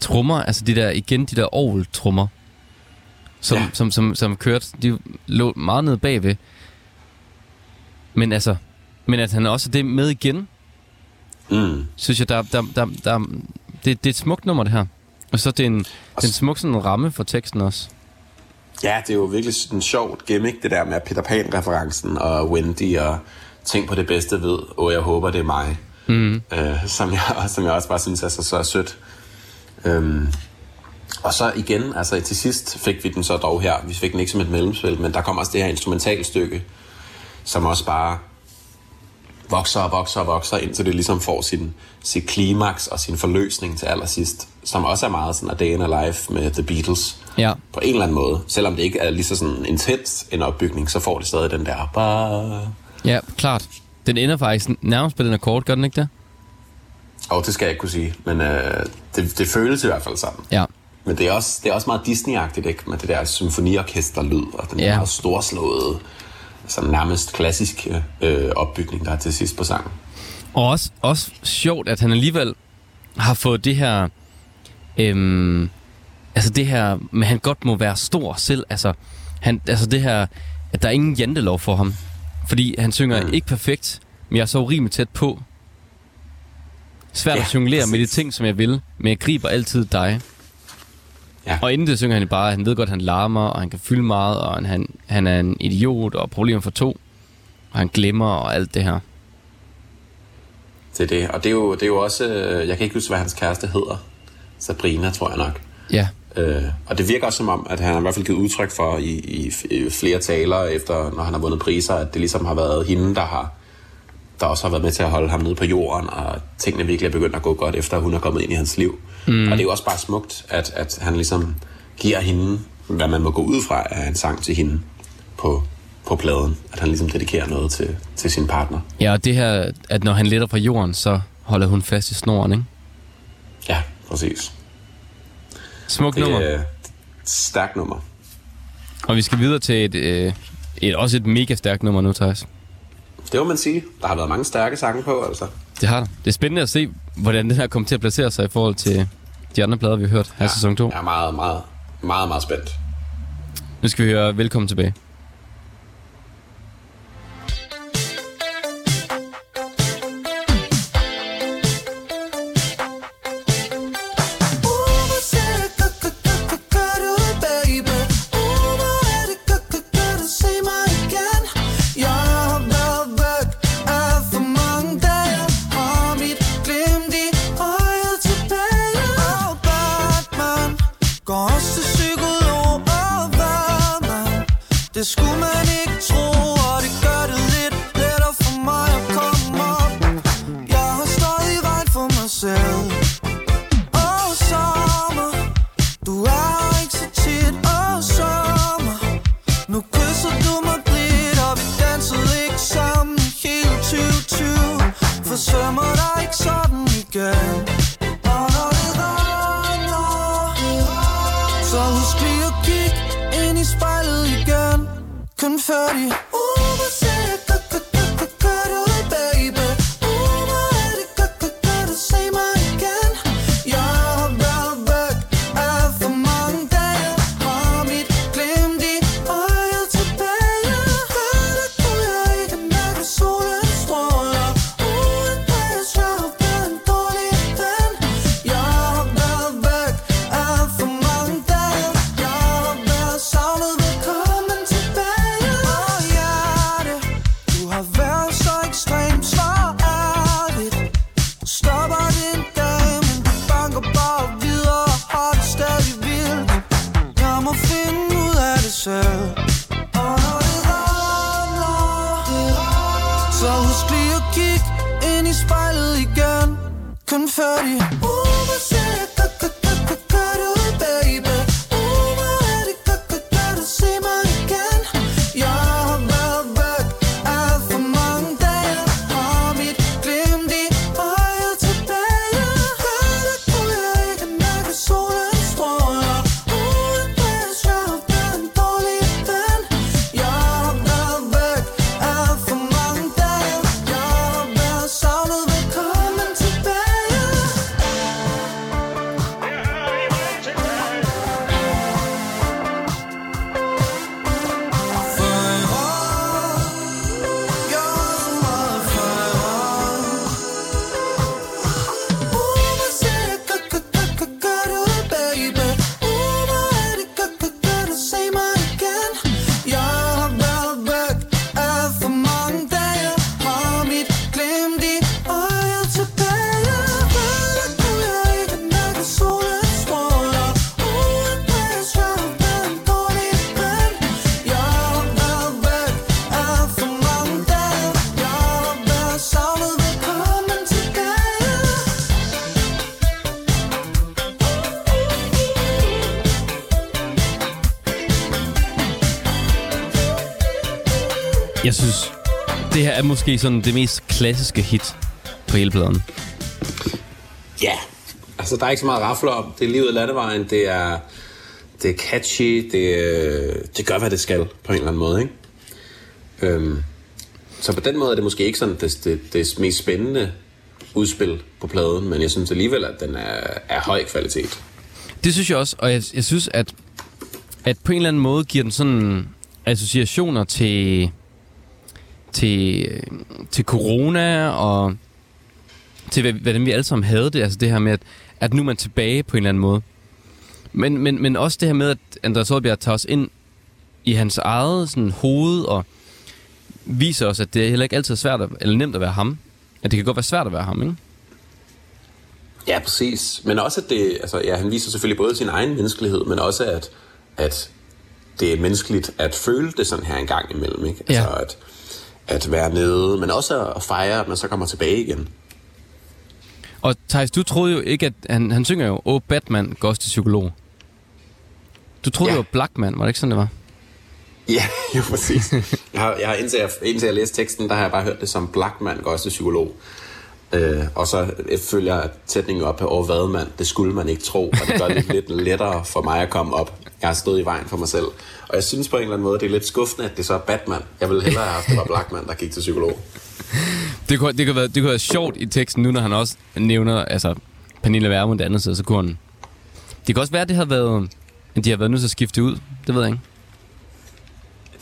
trummer, altså de der, igen, de der orgel-trummer, som. Ja. som, som, som kørte, de lå meget nede bagved. Men altså, men at han også er det med igen, mm, synes jeg, der, der, der, der det, det er et smukt nummer, det her. Og så er det en, det er en smuk sådan ramme for teksten også. Ja, det er jo virkelig en sjovt gimmick, det der med Peter Pan-referencen og Wendy og tænk på det bedste ved, og jeg håber, det er mig. Mm. Øh, som, jeg, som jeg også bare synes er så, så sødt. Øhm, og så igen, altså til sidst fik vi den så dog her. Vi fik den ikke som et mellemspil, men der kommer også det her instrumentalstykke, som også bare vokser og vokser og vokser, indtil det ligesom får sin, sit klimaks og sin forløsning til allersidst, som også er meget sådan A Day in a Life med The Beatles Ja. på en eller anden måde. Selvom det ikke er lige så sådan intens en opbygning, så får det stadig den der bare... Ja, klart. Den ender faktisk nærmest på den akkord, gør den ikke det? Og det skal jeg ikke kunne sige, men øh, det, det føles i hvert fald sådan. Ja. Men det er også, det er også meget Disney-agtigt, ikke? Med det der symfoniorkester-lyd, og den Ja. ja. meget storslåede, sådan nærmest klassiske øh, opbygning, der er til sidst på sangen. Og også, også sjovt, at han alligevel har fået det her... Øhm, altså det her at han godt må være stor selv. Altså, han, altså det her, at der er ingen jantelov for ham. Fordi han synger mm. ikke perfekt, men jeg er så rimelig tæt på. Svært Ja, at jonglere med de præcis. ting, som jeg vil, men jeg griber altid dig. Ja. Og inden det synger han bare, at han ved godt, at han larmer, og han kan fylde meget, og han, han er en idiot, og problemer for to. Og han glemmer, og alt det her. Det er det. Og det er jo, det er jo også... Øh, jeg kan ikke huske, hvad hans kæreste hedder. Sabrina, tror jeg nok. Ja, Øh, og det virker også som om, at han har i hvert fald givet udtryk for i, i, i flere taler, efter når han har vundet priser, at det ligesom har været hende, der har der også har været med til at holde ham nede på jorden, og tingene virkelig er begyndt at gå godt, efter hun er kommet ind i hans liv. Mm. Og det er jo også bare smukt, at, at han ligesom giver hende, hvad man må gå ud fra af en sang til hende på, på pladen. At han ligesom dedikerer noget til, til sin partner. Ja, og det her, at når han letter fra jorden, så holder hun fast i snoren, ikke? Ja, præcis. Smuk Det nummer. er et stærkt nummer. Og vi skal videre til et, øh, et, også et mega stærkt nummer nu, Thijs. Det må man sige. Der har været mange stærke sange på, altså. Det har der. Det er spændende at se, hvordan den her kommer til at placere sig i forhold til de andre plader, vi har hørt her i sæson 2. Jeg er meget, meget, meget, meget spændt. Nu skal vi høre Velkommen tilbage. Er måske sådan det mest klassiske hit på hele pladen. Ja, altså der er ikke så meget at rafle om. Det er livet af landevejen, det er, det er catchy, det, øh, det gør, hvad det skal på en eller anden måde, ikke? Øhm, så på den måde er det måske ikke sådan det, det, det mest spændende udspil på pladen, men jeg synes alligevel, at den er, er høj kvalitet. Det synes jeg også, og jeg, jeg synes, at, at på en eller anden måde giver den sådan associationer til, til, til corona og til, hvordan vi alle sammen havde det. Altså det her med, at, at nu er man tilbage på en eller anden måde. Men, men, men også det her med, at Andreas Oddbjerg tager os ind i hans eget sådan, hoved og viser os, at det er heller ikke altid svært at, eller nemt at være ham. At det kan godt være svært at være ham, ikke? Ja, præcis. Men også, at det, altså, ja, han viser selvfølgelig både sin egen menneskelighed, men også, at, at det er menneskeligt at føle det sådan her en gang imellem. Ikke? Altså, Ja. at, at være nede, men også at fejre, at man så kommer tilbage igen. Og Thijs, du troede jo ikke, at han, han synger jo, åh, Batman går også til psykolog. Du troede Ja. var Blackman, var det ikke sådan, det var? Ja, jo præcis. Jeg har, jeg har indtil, jeg, indtil jeg læste teksten, der har jeg bare hørt det som Blackman går også til psykolog. Øh, og så følger jeg sætningen op over hvad man, det skulle man ikke tro, og det gør det lidt lettere for mig at komme op. Jeg har stået i vejen for mig selv. Og jeg synes på en eller anden måde, det er lidt skuffende, at det så er Batman. Jeg ville hellere have haft, det var Blackman, der gik til psykolog. Det kunne, det, kunne være, det kunne være sjovt i teksten nu, når han også nævner, altså, Pernille Vermund andet sted, så kunne han... Det kan også være, at det har været, at de har været nødt til at skifte ud. Det ved jeg ikke.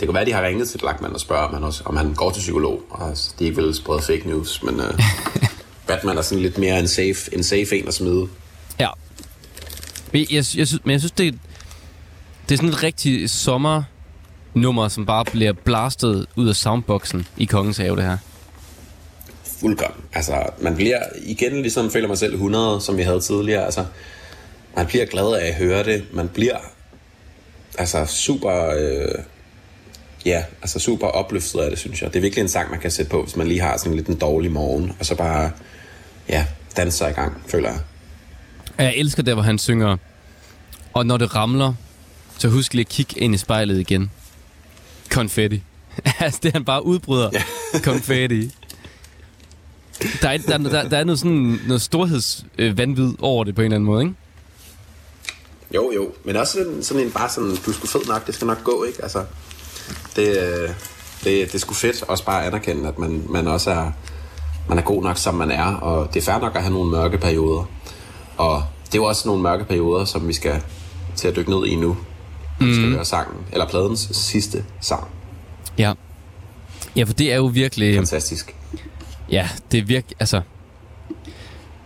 Det kan være, at de har ringet til Blackman og spørger, om han, også, om han går til psykolog, og de ikke vil sprede fake news, men øh, Batman er sådan lidt mere en safe, en safe en at smide. Ja. Jeg, jeg, jeg synes, men jeg synes, det, er- det er sådan et rigtig sommernummer, som bare bliver blastet ud af soundboxen i Kongens Have, det her. Fuldkommen. Altså, man bliver igen ligesom føler mig selv 100, som vi havde tidligere. Altså, man bliver glad af at høre det. Man bliver altså super... Øh, ja, altså super opløftet af det, synes jeg. Det er virkelig en sang, man kan sætte på, hvis man lige har sådan lidt en dårlig morgen, og så bare, ja, danse sig i gang, føler jeg. Jeg elsker der, hvor han synger, og når det ramler, så husk lige at kigge ind i spejlet igen. Konfetti. altså, det han bare udbryder. Ja. Konfetti. Der er, der, der, der er noget sådan noget storhedsvanvid over det på en eller anden måde, ikke? Jo, jo. Men også sådan, sådan en bare sådan, du sgu fed nok, det skal nok gå, ikke? Altså, det, øh, det, det er sgu fedt også bare at anerkende, at man, man også er, man er god nok, som man er, og det er fair nok at have nogle mørke perioder. Og det er jo også nogle mørke perioder, som vi skal til at dykke ned i nu. Mm. Vi skal høre sangen, eller pladens sidste sang. Ja. Ja, for det er jo virkelig... Fantastisk. Ja, det er virkelig... Altså...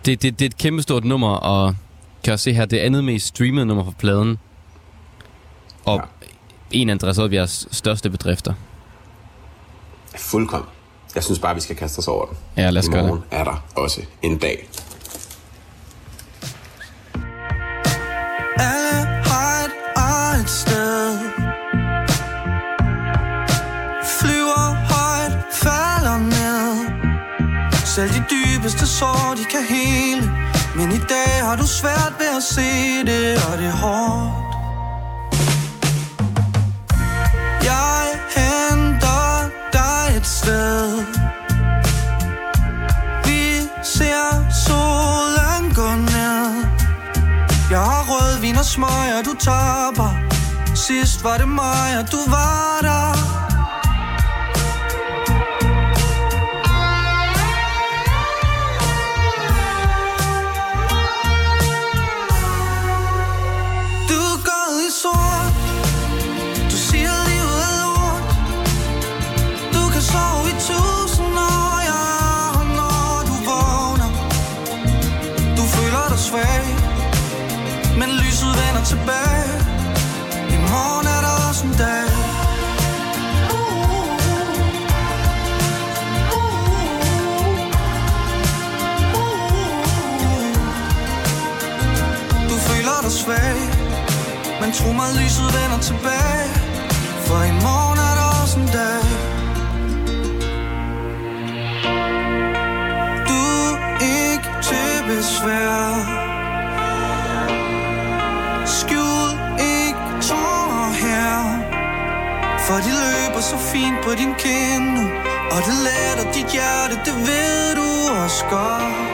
Det, det, det er et kæmpestort nummer, og kan også se her, det er andet mest streamede nummer på pladen. Og Ja. en af Andreas Oddbjergs største bedrifter. Fuldkommen. Jeg synes bare, vi skal kaste os over den. Ja, lad os I gøre morgen er der også en dag. Alle har et eget sted. Flyver højt, falder ned. Selv de dybeste sår, de kan hele. Men i dag har du svært ved at se det, og det er hårdt og smøger, du taber. Sidst var det mig, og du var der. Men tro mig, lyset vender tilbage. For i morgen er der også en dag. Du er ikke til besvær. Skjul ikke tårer her. For de løber så fint på din kind nu. Og det letter dit hjerte, det ved du også godt.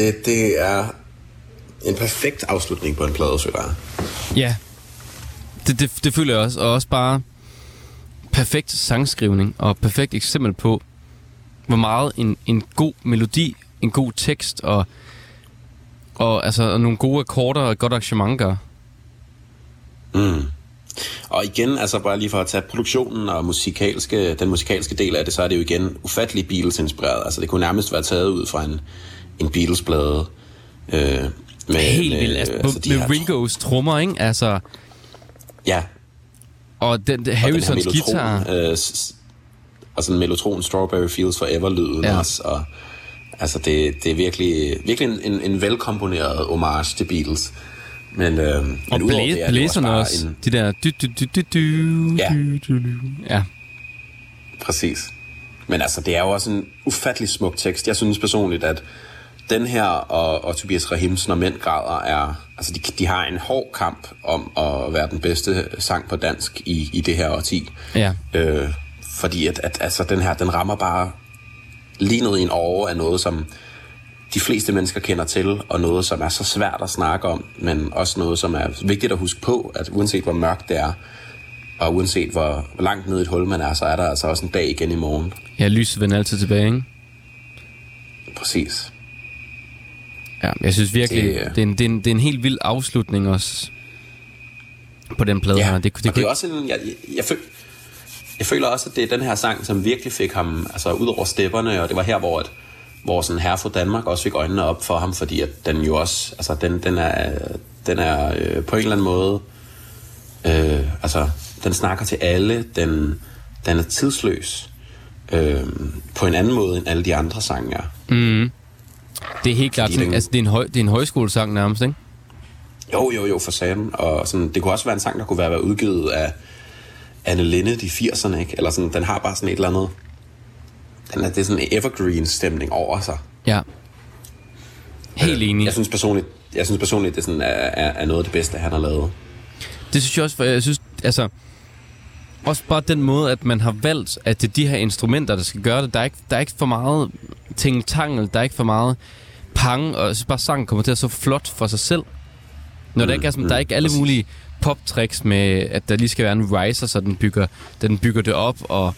Det, det er en perfekt afslutning på en plade, synes jeg. Ja. Det, det, det føler jeg også. Og også bare perfekt sangskrivning og perfekt eksempel på, hvor meget en, en god melodi, en god tekst og, og altså, og nogle gode akkorder og et godt arrangement gør. Mm. Og igen, altså bare lige for at tage produktionen og musikalske, den musikalske del af det, så er det jo igen ufattelig Beatles-inspireret. Altså det kunne nærmest være taget ud fra en, en Beatles-plade. Øh, med, Helt vildt. Altså, altså, med, Ringos trommer, ikke? Altså, Ja, og den, den og Harrisons guitar. Øh, og sådan en mellotron Strawberry Fields Forever-lyden Ja. også. Og, altså det, det er virkelig, virkelig en, en, en velkomponeret homage til Beatles. Men, øh, Og men udover blæ- det, er det blæserne bare også. En, De der... Du, du, du, du, du, Ja. du, du, du. Ja. Præcis. Men altså, det er jo også en ufattelig smuk tekst. Jeg synes personligt, at den her og, og Tobias Rahims Når Mænd Græder er... Altså, de, de har en hård kamp om at være den bedste sang på dansk i, i det her årti. Ja. Øh, fordi at, at altså, den her, den rammer bare lige ned i en over af noget, som de fleste mennesker kender til, og noget, som er så svært at snakke om, men også noget, som er vigtigt at huske på, at uanset hvor mørkt det er, og uanset hvor, hvor langt ned i et hul man er, så er der altså også en dag igen i morgen. Ja, lyset vender altid tilbage, ikke? Præcis. Ja, jeg synes virkelig, Det, det, øh, det, er, en, det, er, en, det er en helt vild afslutning også på den plade her. Det, det, og det kunne er også en, jeg, jeg, jeg, føl, jeg føler også, at det er den her sang, som virkelig fik ham altså, ud over stepperne, og det var her, hvor, at, hvor sådan herre for Danmark også fik øjnene op for ham, fordi at den jo også, altså den, den er, den er øh, på en eller anden måde, øh, altså den snakker til alle, den, den er tidsløs, øh, på en anden måde end alle de andre sange er. Det er helt klart sådan, den- altså det er en, høj, det er en højskolesang nærmest, ikke? Jo, jo, jo, for satan. Og sådan, det kunne også være en sang, der kunne være være udgivet af Anne Linnet i 80'erne, ikke? Eller sådan, den har bare sådan et eller andet... Den er, det er sådan en evergreen-stemning over sig. Ja. Helt enig. Jeg synes personligt, jeg synes personligt det sådan er, er, er noget af det bedste, han har lavet. Det synes jeg også, for jeg synes, altså... Også bare den måde, at man har valgt, at det er de her instrumenter, der skal gøre det. Der er ikke, der er ikke for meget tingeltangel, der er ikke for meget pang, og synes bare, sangen kommer til at så flot for sig selv. Når der ikke er, sådan, der er ikke alle præcis. mulige pop-tricks med, at der lige skal være en riser, så den bygger, den bygger det op, og,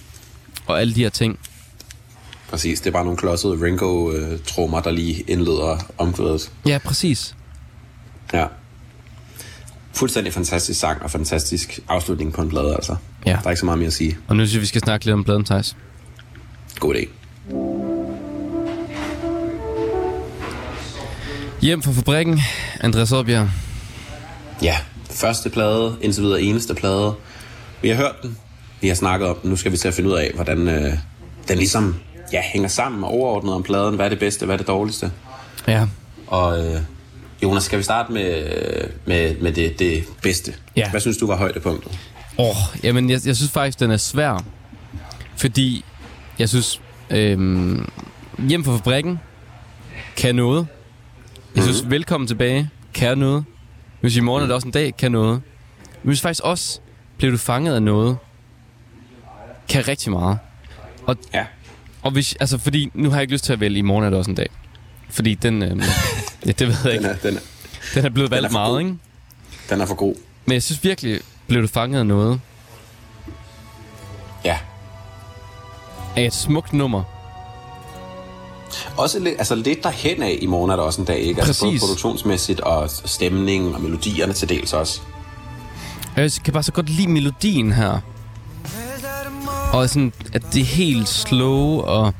og alle de her ting. Præcis, det er bare nogle klodsede Ringo-trummer, der lige indleder omkvædet. Ja, præcis. Ja. Fuldstændig fantastisk sang og fantastisk afslutning på en plade, altså. Ja. Der er ikke så meget mere at sige. Og nu synes jeg, vi skal snakke lidt om pladen, Thijs. God idé. Hjem fra fabrikken, Andreas Oddbjerg. Ja, første plade, indtil videre eneste plade. Vi har hørt den, vi har snakket om den, nu skal vi til at finde ud af, hvordan øh, den ligesom ja, hænger sammen og overordnet om pladen. Hvad er det bedste, hvad er det dårligste? Ja. Og øh, Jonas, skal vi starte med, med, med det, det bedste? Ja. Hvad synes du var højdepunktet? Åh, oh, jamen jeg, jeg synes faktisk, den er svær. Fordi jeg synes, øhm, hjem fra fabrikken kan noget. Jeg synes, velkommen tilbage kan noget. Hvis i morgen er det også en dag, kan noget. Men jeg synes faktisk også, blev du fanget af noget, kan rigtig meget. Og, Ja. og hvis, altså fordi, nu har jeg ikke lyst til at vælge, i morgen er det også en dag. Fordi den, øhm, ja, det ved jeg Den ikke. er, den, er, Den er blevet den er valgt for meget, god. ikke? den er for god. Men jeg synes virkelig, blev du fanget af noget. Ja. Af et smukt nummer. Også lidt, altså lidt derhen af i morgen er der også en dag, ikke? Altså både Præcis. produktionsmæssigt og stemningen og melodierne til dels også. Jeg kan bare så godt lide melodien her. Og sådan, at det er helt slow, og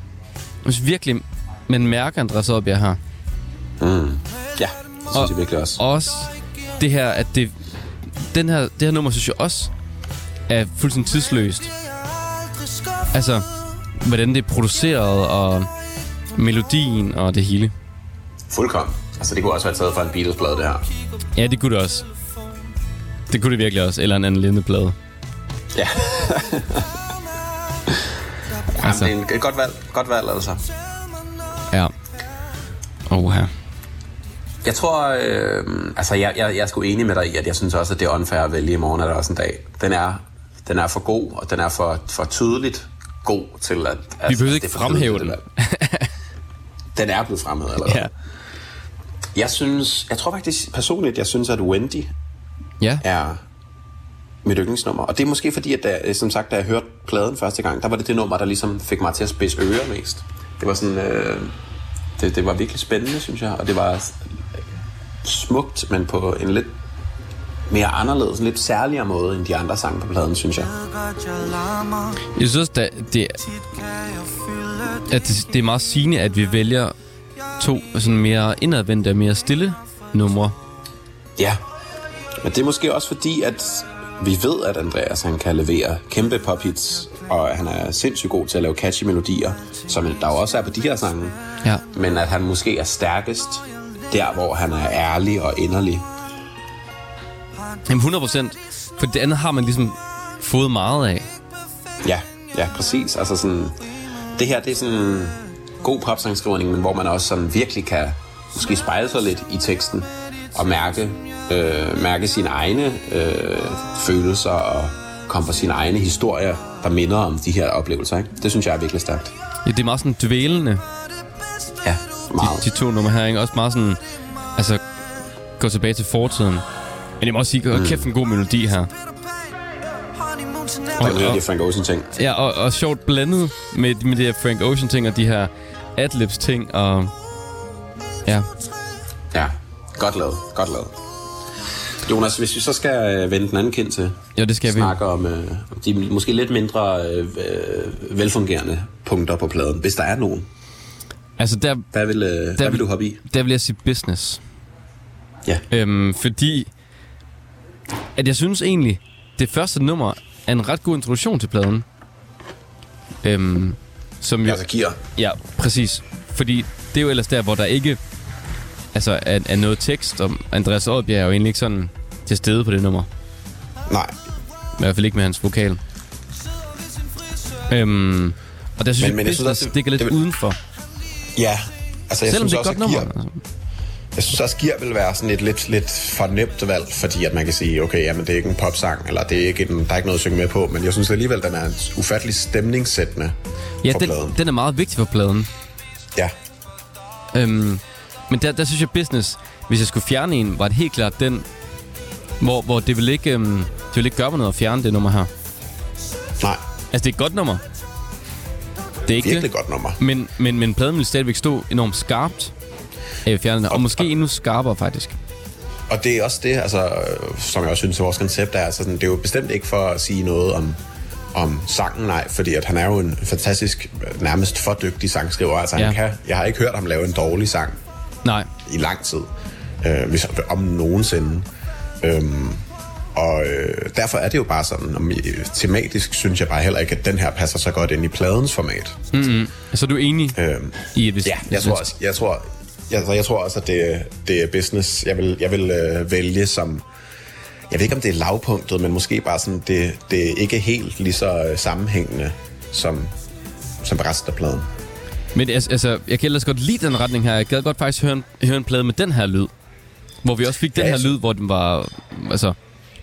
jeg synes virkelig, man mærker Andreas Oddbjerg her. Mm. Ja, det synes Og- jeg virkelig også. Og også det her, at det, den her, det her nummer, synes jeg også er fuldstændig tidsløst. Altså, hvordan det er produceret, og melodien og det hele. Fuldkommen. Altså, det kunne også være taget fra en Beatles-plade, det her. Ja, det kunne det også. Det kunne det virkelig også. Eller en anden lindeplade. Ja. Altså. Jamen, det er en- et godt valg. Godt valg, altså. Ja. Oh, her. Jeg tror, øh, altså jeg, jeg, jeg er sgu enig med dig i, at jeg synes også, at det er unfair at vælge i morgen, er der også en dag. Den er, den er for god, og den er for, for tydeligt god til at... Vi behøver at ikke fremhæve den. den er blevet fremhævet allerede. Ja. Jeg synes, jeg tror faktisk personligt, jeg synes, at Wendy Ja. er mit yndlingsnummer. Og det er måske fordi, at da, som sagt, da jeg hørte pladen første gang, der var det det nummer, der ligesom fik mig til at spidse ører mest. Det var sådan, øh, det, det var virkelig spændende, synes jeg, og det var smukt, men på en lidt mere anderledes, en lidt særligere måde end de andre sange på pladen, synes jeg. Jeg synes også, at det, at det, det er meget sigende, at vi vælger to sådan mere indadvendte og mere stille numre. Ja, men det er måske også fordi, at vi ved, at Andreas han kan levere kæmpe pophits, og han er sindssygt god til at lave catchy melodier, som der jo også er på de her sange. Ja. Men at han måske er stærkest der, hvor han er ærlig og inderlig. Jamen 100 procent. For det andet har man ligesom fået meget af. Ja, ja, præcis. Altså sådan, det her, det er sådan god popsangskrivning, men hvor man også sådan virkelig kan måske spejle sig lidt i teksten og mærke, øh, mærke sine egne øh, følelser og komme på sine egne historier, der minder om de her oplevelser. Ikke? Det synes jeg er virkelig stærkt. Ja, det er meget sådan dvælende, Ja, meget. de, de to numre her, ikke? Også meget sådan, altså, gå tilbage til fortiden. Men jeg må også sige, mm. kæft en god melodi her. Og, og, det er Frank Ocean ting. Ja, og, og sjovt blandet med, med de her Frank Ocean ting og de her adlibs ting og... Ja, Ja, godt lavet, godt lavet. Jonas, hvis vi så skal øh, vende den anden kind til, ja det skal vi. snakke om øh, de måske lidt mindre øh, øh, velfungerende punkter på pladen, hvis der er nogen. Altså, der, Hvad vil, øh, hvad vil- du hoppe i? der vil jeg sige business. Ja. Øhm, fordi at jeg synes egentlig, det første nummer er en ret god introduktion til pladen. Øhm, som jo, Altså gear. ja, præcis. Fordi det er jo ellers der, hvor der ikke altså, er, er noget tekst, og Andreas Oddbjerg er jo egentlig ikke sådan til stede på det nummer. Nej, I hvert fald ikke med hans vokal. Øhm, og der synes Men- jeg, men jeg synes også, det- stikker lidt det udenfor. Ja. Altså, jeg Selvom synes det er også, godt nummer. gear, Altså. jeg synes også, gear vil være sådan et lidt, lidt for nemt valg, fordi at man kan sige, okay, jamen, det er ikke en popsang, eller det er ikke en, der er ikke noget at synge med på, men jeg synes alligevel, den er ufattelig stemningssættende Ja, for den, pladen. den er meget vigtig for pladen. Ja, Øhm, men der, der synes jeg, business, hvis jeg skulle fjerne en, var det helt klart den, hvor, hvor det, ville ikke, øhm, det ville ikke gøre mig noget at fjerne det nummer her. nej, Altså, det er et godt nummer. Det er ikke virkelig det. godt nummer. Men, men, men pladen ville stadigvæk stå enormt skarpt af at fjerne den. Og, Og- måske endnu skarpere, faktisk. Og det er også det, altså, øh, som jeg også synes, at vores koncept er, altså, sådan, det er jo bestemt ikke for at sige noget om, om sangen, nej, fordi at han er jo en fantastisk, øh, nærmest for dygtig sangskriver. Altså, Ja. han kan, jeg har ikke hørt ham lave en dårlig sang Nej. i lang tid, øh, hvis, om nogensinde. Øhm, og øh, derfor er det jo bare sådan, om, tematisk synes jeg bare heller ikke, at den her passer så godt ind i pladens format. Så er du enig Øhm, i, at hvis... Ja, jeg tror også, jeg tror, jeg, jeg tror også at det, det er business. Jeg vil, jeg vil øh, vælge som... Jeg ved ikke, om det er lavpunktet, men måske bare sådan, det, det er ikke helt lige så øh, sammenhængende som, som resten af pladen. Men altså, altså, jeg kan ellers godt lide den retning her. Jeg gad godt faktisk høre en, høre en plade med den her lyd. Hvor vi også fik den Ja, her jeg sy- lyd, hvor den var... Altså,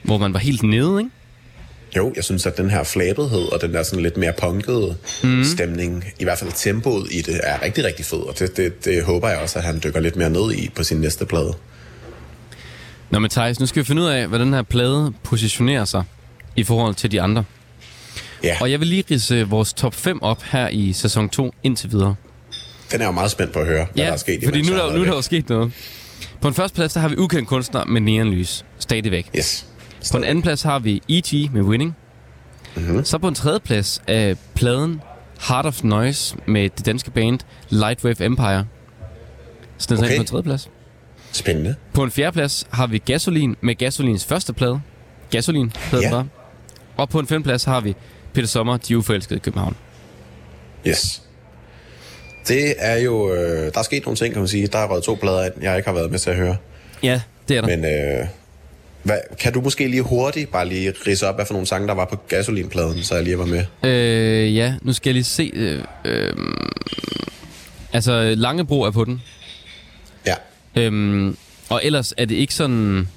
hvor man var helt nede, ikke? Jo, jeg synes, at den her flabethed og den der sådan lidt mere punkede mm. stemning, i hvert fald tempoet i det, er rigtig, rigtig fed. Og det, det, det håber jeg også, at han dykker lidt mere ned i på sin næste plade. Nå, men Thijs, nu skal vi finde ud af, hvad den her plade positionerer sig i forhold til de andre. Ja, Og jeg vil lige ridse vores top 5 op her i sæson 2 indtil videre. den er jo meget spændt på at høre, hvad der er sket. fordi nu, er der, nu er der jo sket noget. På en første plads, der har vi ukendt kunstner med neonlys. Stadigvæk. væk. Yes. På en anden plads har vi E.G. med Winning. Mhm. Mm-hmm. Så på en tredje plads er pladen Heart of Noise med det danske band Lightwave Empire. Så den er Okay. på en tredje plads. Spændende. På en fjerde plads har vi Gasolin med Gasolins første plade. Gasolin hedder Ja. bare. Og på en femte plads har vi Peter Sommer, De Uforelskede i København. Yes. Det er jo... Øh, der er sket nogle ting, kan man sige. Der er røget to plader ind, jeg ikke har været med til at høre. Ja, det er der. Men øh, hvad, kan du måske lige hurtigt bare lige rise op, hvad for nogle sange, der var på gasolinpladen, så jeg lige var med? Øh, ja, nu skal jeg lige se. Øh, øh, altså, Langebro er på den. Ja. Øhm, og ellers er det ikke sådan,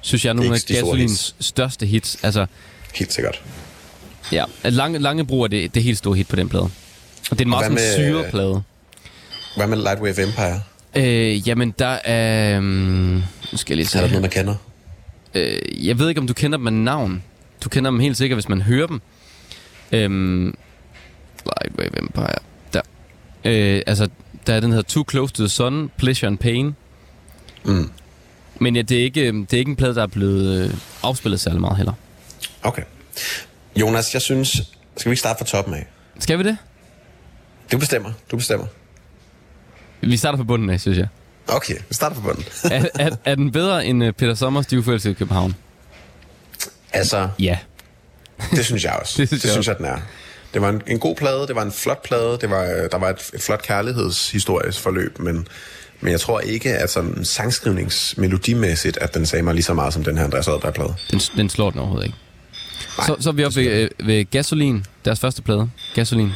synes jeg, nogle af Gasolins største hits. Altså, Helt sikkert. ja, Lange, Langebro er det, det helt store hit på den plade. Og det er en meget sådan med- syret plade. Hvad med Lightwave Empire? Øh, jamen, der er... Um, nu skal jeg lige Er der se. noget, man kender? Øh, jeg ved ikke, om du kender dem af navn. Du kender dem helt sikkert, hvis man hører dem. Øhm, Lightwave Empire. Der. Øh, altså, der er den her Too Close to the Sun, Pleasure and Pain. Mm. Men ja, det er ikke, det er ikke en plade, der er blevet øh, afspillet særlig meget heller. Okay. Jonas, jeg synes... Skal vi ikke starte fra toppen af? Skal vi det? Du bestemmer. Du bestemmer. Vi starter på bunden af, synes jeg. Okay, vi starter fra bunden. Er, er, er den bedre end uh, Peter Sommers Uforelskede i København? altså, Ja. det synes jeg også. Det synes det jeg synes jeg, den er. Det var en, en god plade, det var en flot plade, det var, øh, der var et, et flot kærlighedshistorisk forløb, men, Men jeg tror ikke, at sådan sangskrivningsmelodimæssigt, at den sagde mig lige så meget som den her Andreas Oddberg-plade. Den, den slår den overhovedet ikke. Så, så er vi oppe ved, øh, ved Gasolin, deres første plade. Gasolin.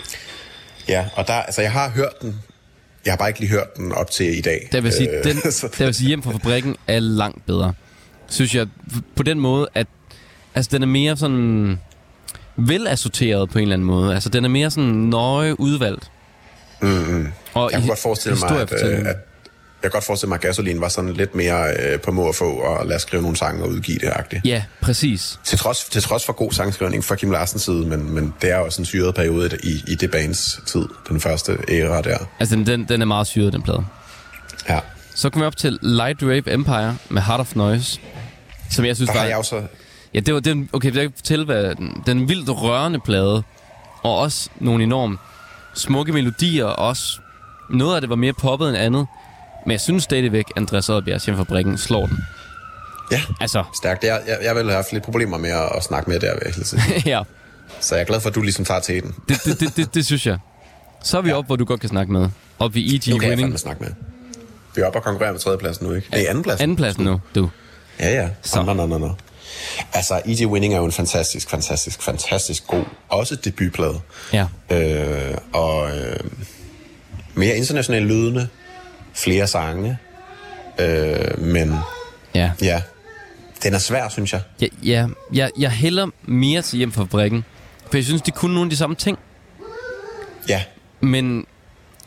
Ja, og der, altså jeg har hørt den. Jeg har bare ikke lige hørt den op til i dag. Der vil sige, Øh, den, der vil sige hjem fra fabrikken er langt bedre. Synes jeg på den måde, at altså, den er mere sådan velassorteret på en eller anden måde. Altså, den er mere sådan nøje udvalgt. Mm-hmm. Og Jeg i kunne godt forestille mig, at, øh, at kan godt forestille mig, at Gasolin var sådan lidt mere øh, på må og få, og lade os skrive nogle sange og udgive det agtigt. Ja, præcis. Til trods, til trods for god sangskrivning fra Kim Larsens side, men, men det er også en syret periode i, i det bands tid, den første æra der. Altså, den, den, er meget syret, den plade. Ja. Så kommer vi op til Light Rape Empire med Heart of Noise, som jeg synes Der var... har jeg også... Ja, det var den, okay, jeg kan fortælle, hvad den, den vildt rørende plade, og også nogle enormt smukke melodier, og også noget af det var mere poppet end andet, men jeg synes stadigvæk, Andreas Oddbjergs hjemfabrikken slår den. Ja, Altså, stærkt. Jeg, jeg, jeg vil have haft lidt problemer med at, at snakke med der, vil jeg sige. ja, Så jeg er glad for, at du ligesom tager til den. det, det, det, det, det synes jeg. Så er vi ja. oppe, hvor du godt kan snakke med. Oppe ved E.G. Nu kan jeg Winning. fandme snakke med. Vi er oppe og konkurrere med tredjepladsen nu, ikke? Det er andenpladsen. Andenpladsen nu, du. Ja, ja. Så. No, no, no, no. Altså, E.G. Winning er jo en fantastisk, fantastisk, fantastisk god, også debutplade. Ja. Øh, og øh, mere internationalt lydende, flere sange, øh, men Ja. ja, den er svær, synes jeg. Ja, ja jeg, jeg hælder mere til hjem fra fabrikken, for jeg synes, de kunne nogle af de samme ting. Ja, Men,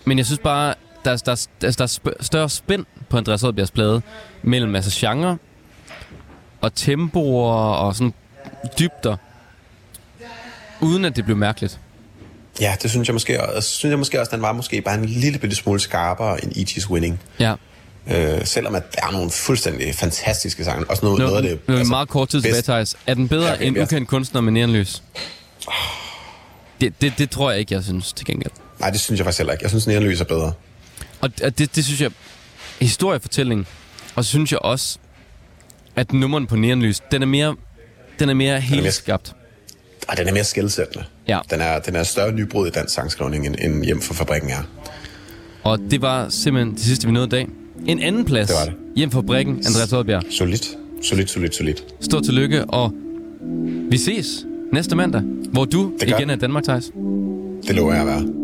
men jeg synes bare, der, er- der, er- der, er- der er sp- større spænd på Andreas Oddbjergs plade mellem altså genre og tempoer og sådan dybder, uden at det blev mærkeligt. Ja, det synes jeg måske, og synes jeg måske også, den var måske bare en lille bitte smule skarpere end E.G.'s Winning. Ja. Øh, selvom at der er nogle fuldstændig fantastiske sange. Også noget, Nu, noget af det... nu er vi meget kort tid tilbage, Thijs. Er den bedre Ja, end ukendt kunstner med neonlys? Det, det, det tror jeg ikke, jeg synes til gengæld. Nej, det synes jeg faktisk heller ikke. Jeg synes, Neonlys er bedre. Og og det, det synes jeg, historiefortælling, og så synes jeg også, at nummeren på Neonlys, den er mere, den er mere helt skabt. Og den er mere skældsættende. Ja. Den er, den er større nybrud i dansk sangskrivning, end, end hjem for fabrikken er. Og det var simpelthen det sidste, vi nåede i dag. En anden plads Det var det. hjem fra Brikken, Andreas Oddbjerg. Solidt. Solidt, solidt, solidt. Stort tillykke, og vi ses næste mandag, hvor du igen er Danmark, Thijs. Det lover jeg at være.